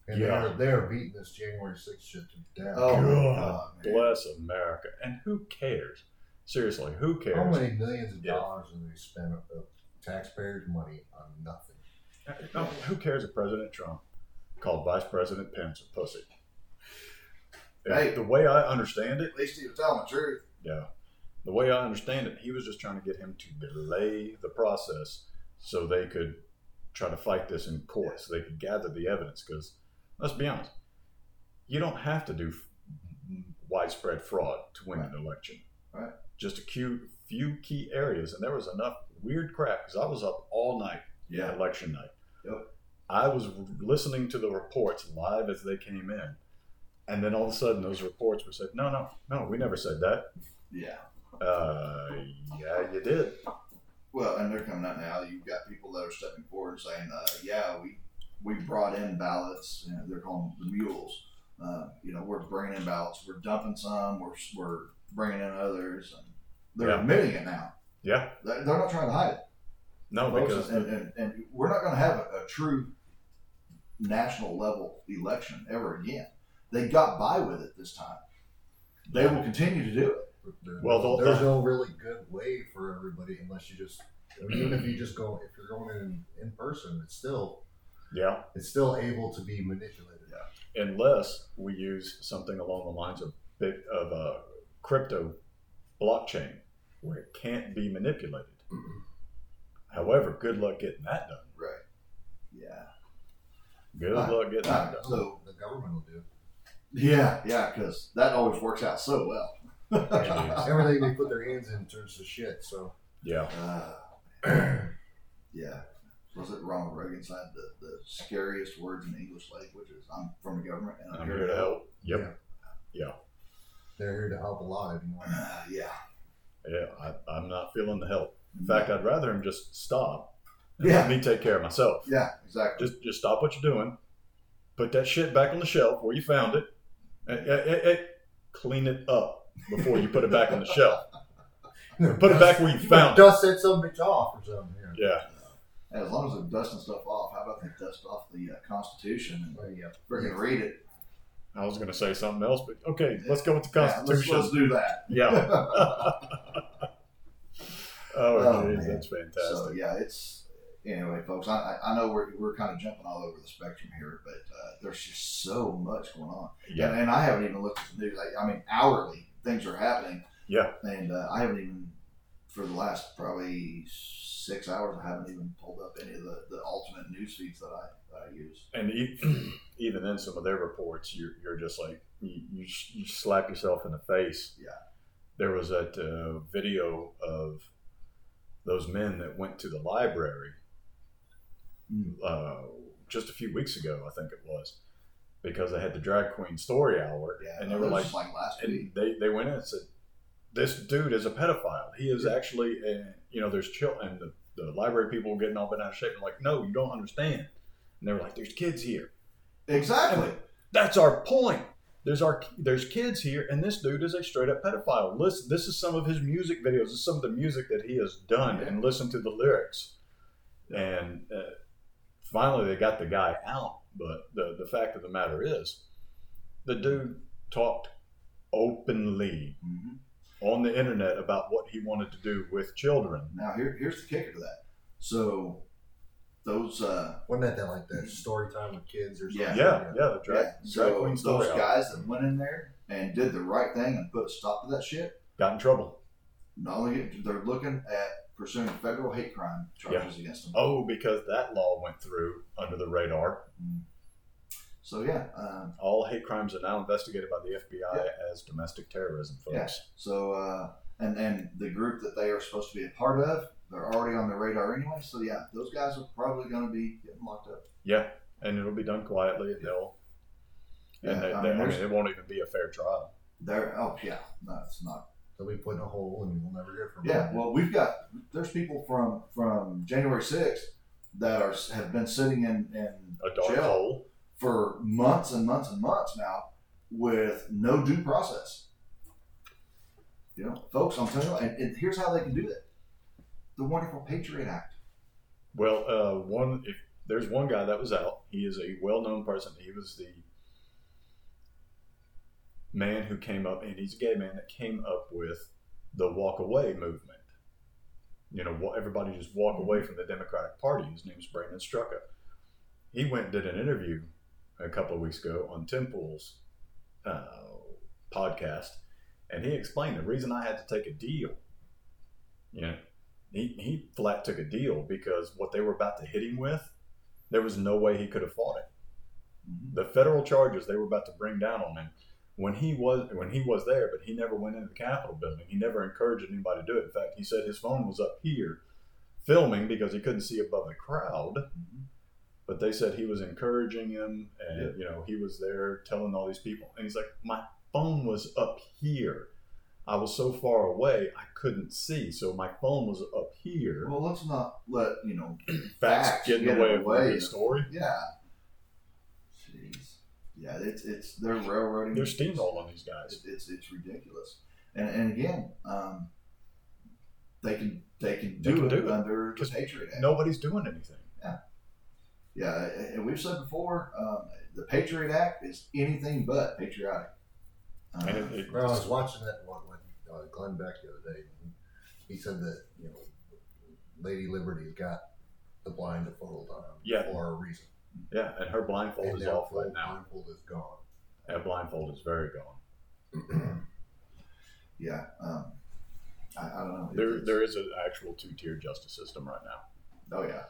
And Yeah. they are they are beating this January sixth shit to death. oh, my God God, man. bless America. And who cares? Seriously, who cares? How many millions of Yeah. dollars have they spent of of taxpayers' money on nothing? No, who cares if President Trump called Vice President Pence a pussy? If- Hey. The way I understand it, At least he was telling the truth. yeah, the way I understand it, he was just trying to get him to delay the process so they could try to fight this in court, so they could gather the evidence. Because let's be honest, you don't have to do f- widespread fraud to win an election. Right. Just a few, few key areas, and there was enough weird crap because I was up all night Yeah. election night. Yep. I was listening to the reports live as they came in, and then all of a sudden those reports were said, "No, no, no, we never said that." Yeah. Uh, yeah, you did. Well, and they're coming out now. You've got people that are stepping forward and saying, uh, "Yeah, we we brought in ballots. You know, they're calling them the mules. Uh, you know, we're bringing in ballots. We're dumping some. We're we're bringing in others, and they're Yeah. admitting it now. Yeah, They're, they're not trying to hide it. no, folks, because and, and, and we're not going to have a, a true national level election ever again. They got by with it this time. They will continue to do it. There- Well, they'll- there's they'll- no really good way for everybody unless you just I mean, even if you just go if you're going in in person, it's still Yeah, it's still able to be manipulated. unless we use something along the lines of bit of a crypto blockchain where it can't be manipulated. However, good luck getting that done. Right. Yeah. Good Right. luck getting that uh, done. So the government will do. yeah, yeah, because that always works out so well. Everything they put their hands in turns to shit. So Yeah, Uh, yeah. Was it Ronald Reagan said the, the scariest words in the English language is I'm from the government and I'm, I'm here to help. Yep. Yeah. They're here to help a lot. Uh, yeah. Yeah, I, I'm not feeling the help. In fact, I'd rather him just stop and Yeah. let me take care of myself. yeah, exactly. Just just stop what you're doing. Put that shit back on the shelf where you found it. And- and- and clean it up before you put it back on the shelf. Put it back where you found it. Dust that some bitch off or something. Yeah. Yeah. And as long as they're dusting stuff off, how about they dust off the uh, Constitution and Well, yeah. freaking read it? I was going to say something else, but okay, let's go with the Yeah, let's, Constitution. let's do that. Yeah. oh, Oh, geez, man. that's fantastic. So yeah, it's anyway, folks. I, I I know we're, we're kind of jumping all over the spectrum here, but uh, there's just so much going on, yeah. and, and I haven't even looked at the news. I, I mean, hourly things are happening. Yeah. and uh, I haven't even for the last probably six hours. I haven't even pulled up any of the, the ultimate news feeds that I that I use. And even in some of their reports, you're, you're just like, you, you, you slap yourself in the face. Yeah. There was that uh, video of those men that went to the library Mm. uh, just a few weeks ago, I think it was, because they had the drag queen story hour. Yeah, and they were like, like last and week. they, they went in and said, "This dude is a pedophile. He is actually, a, you know, there's children." And the, the library people were getting all bent out of shape. and like, "No, you don't understand." And they were like, "There's kids here. Exactly. That's our point. There's our there's kids here, and this dude is a straight up pedophile. Listen, this is some of his music videos. This is some of the music that he has done, and listen to the lyrics. And uh, finally, they got the guy out. But the the fact of the matter is, the dude talked openly hmm on the internet about what he wanted to do with children. Now here here's the kicker to that. So those uh, Wasn't that, that like that story time with kids or Yeah. something? Yeah, yeah, the drag, yeah, drag so queen those story hour guys that went in there and did the right thing and put a stop to that shit. got in trouble. Not only they're looking at pursuing federal hate crime charges against them. Oh, because that law went through under the radar. So yeah, um, All hate crimes are now investigated by the FBI as domestic terrorism, folks. Yeah. So uh, and and the group that they are supposed to be a part of, they're already on the radar anyway. So yeah, those guys are probably going to be getting locked up. Yeah, and it'll be done quietly, and they'll. And Yeah, they, I they- mean, I mean, it won't even be a fair trial. They're oh yeah, no, it's not. They'll be put in a hole and we'll never hear from Yeah, them. well, we've got there's people from from January sixth that are have been sitting in in A dark jail hole. for months and months and months now with no due process. You know, folks, I'm telling you, and, and here's how they can do that: the wonderful Patriot Act. Well, uh, one if there's one guy that was out. He is a well-known person. He was the man who came up, and he's a gay man that came up with the walk away movement. You know, everybody just walk away from the Democratic Party. His name's Brandon Straka. He went and did an interview a couple of weeks ago on Tim Pool's uh, podcast, and he explained the reason I had to take a deal. You know, he, he flat took a deal because what they were about to hit him with, there was no way he could have fought it. Mhm. The federal charges they were about to bring down on him when he was when he was there, but he never went into the Capitol building. He never encouraged anybody to do it. In fact, he said his phone was up here filming because he couldn't see above the crowd. Mhm. But they said he was encouraging him, and Yeah. you know he was there telling all these people, and he's like, "My phone was up here. I was so far away I couldn't see, so my phone was up here." Well, let's not let you know. Facts, facts get in the way of the the way good of- story. Yeah. Jeez. Yeah, it's it's they're railroading. They're steamrolling these guys. It's, it's it's ridiculous. And and again, um, they can they can They do can it do it, under the 'cause Patriot Act. Nobody's doing anything. yeah, yeah. and we've said before, um, the Patriot Act is anything but patriotic. Um, And it, it, Well, I was watching that one with uh, Glenn Beck the other day. And he said that you know, Lady Liberty got the blindfold on Yeah. for a reason. Yeah, and her blindfold And is off right now. Blindfold is gone. That blindfold is very gone. yeah, um, I, I don't know. There, It's- there is an actual two-tier justice system right now, Oh yeah,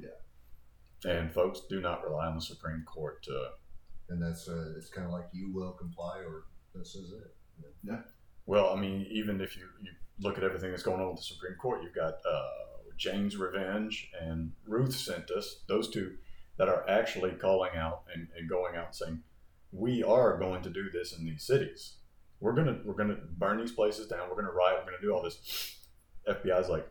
yeah. and folks do not rely on the Supreme Court to. And that's uh, it's kind of like you will comply or this is it. Yeah. Well, I mean, even if you, you look at everything that's going on with the Supreme Court, you've got uh, Jane's Revenge and Ruth sent us those two that are actually calling out and, and going out and saying, "We are going to do this in these cities. We're gonna we're gonna burn these places down. We're gonna riot. We're gonna do all this." FBI's like,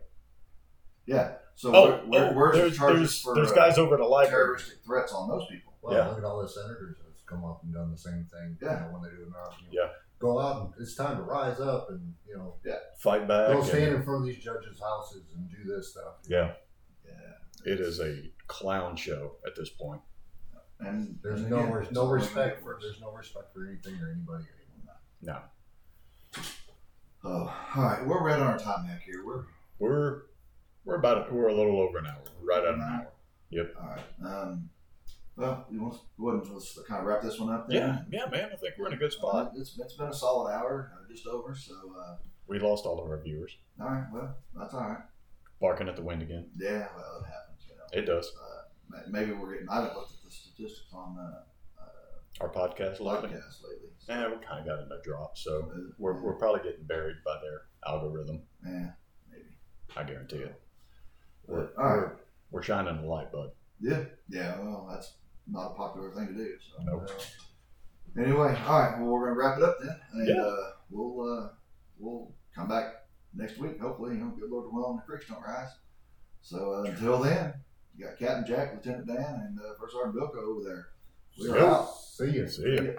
yeah. So "Oh, where, where, oh, where's there's the charges there's, for there's uh, guys over at the library." terroristic threats on those people? Well, Yeah. look at all the senators that's come up and done the same thing. Yeah. You know, when they do an argument. You know, Yeah. Go out and it's time to rise up and you know yeah Fight back. go and- stand in front of these judges' houses and do this stuff. yeah, Yeah, it is a clown show at this point. and There's and no again, res- no respect for there's no respect for anything or anybody anymore. No, Oh, all right. We're right on our time hack here. We're we're we're about we're a little over an hour. We're right at an hour. Yep. All right. Um, well, you want to go ahead and let's kind of wrap this one up. Then? Yeah, yeah, man. I think we're in a good spot. Uh, it's, it's been a solid hour, uh, just over. So, uh, We lost all of our viewers. all right. Well, that's all right. Barking at the wind again. Yeah. Well, it happens. It does. Uh, maybe we're getting. I haven't looked at the statistics on uh, Our podcast uh, lately. lately. So, Yeah, we kind of got in a drop, so uh, we're, we're probably getting buried by their algorithm. yeah, maybe. I guarantee it. We're, All right. we're, we're shining the light, bud. Yeah. Yeah. Well, that's not a popular thing to do. So. Nope. Anyway, all right. Well, we're gonna wrap it up then, and Yeah. uh, we'll uh, we'll come back next week. Hopefully, you know, good Lord willing, the creeks don't rise. So uh, until then, you got Captain Jack, Lieutenant Dan, and uh, First Sergeant Bilko over there. We're Yo. out. See ya. See ya. Yeah.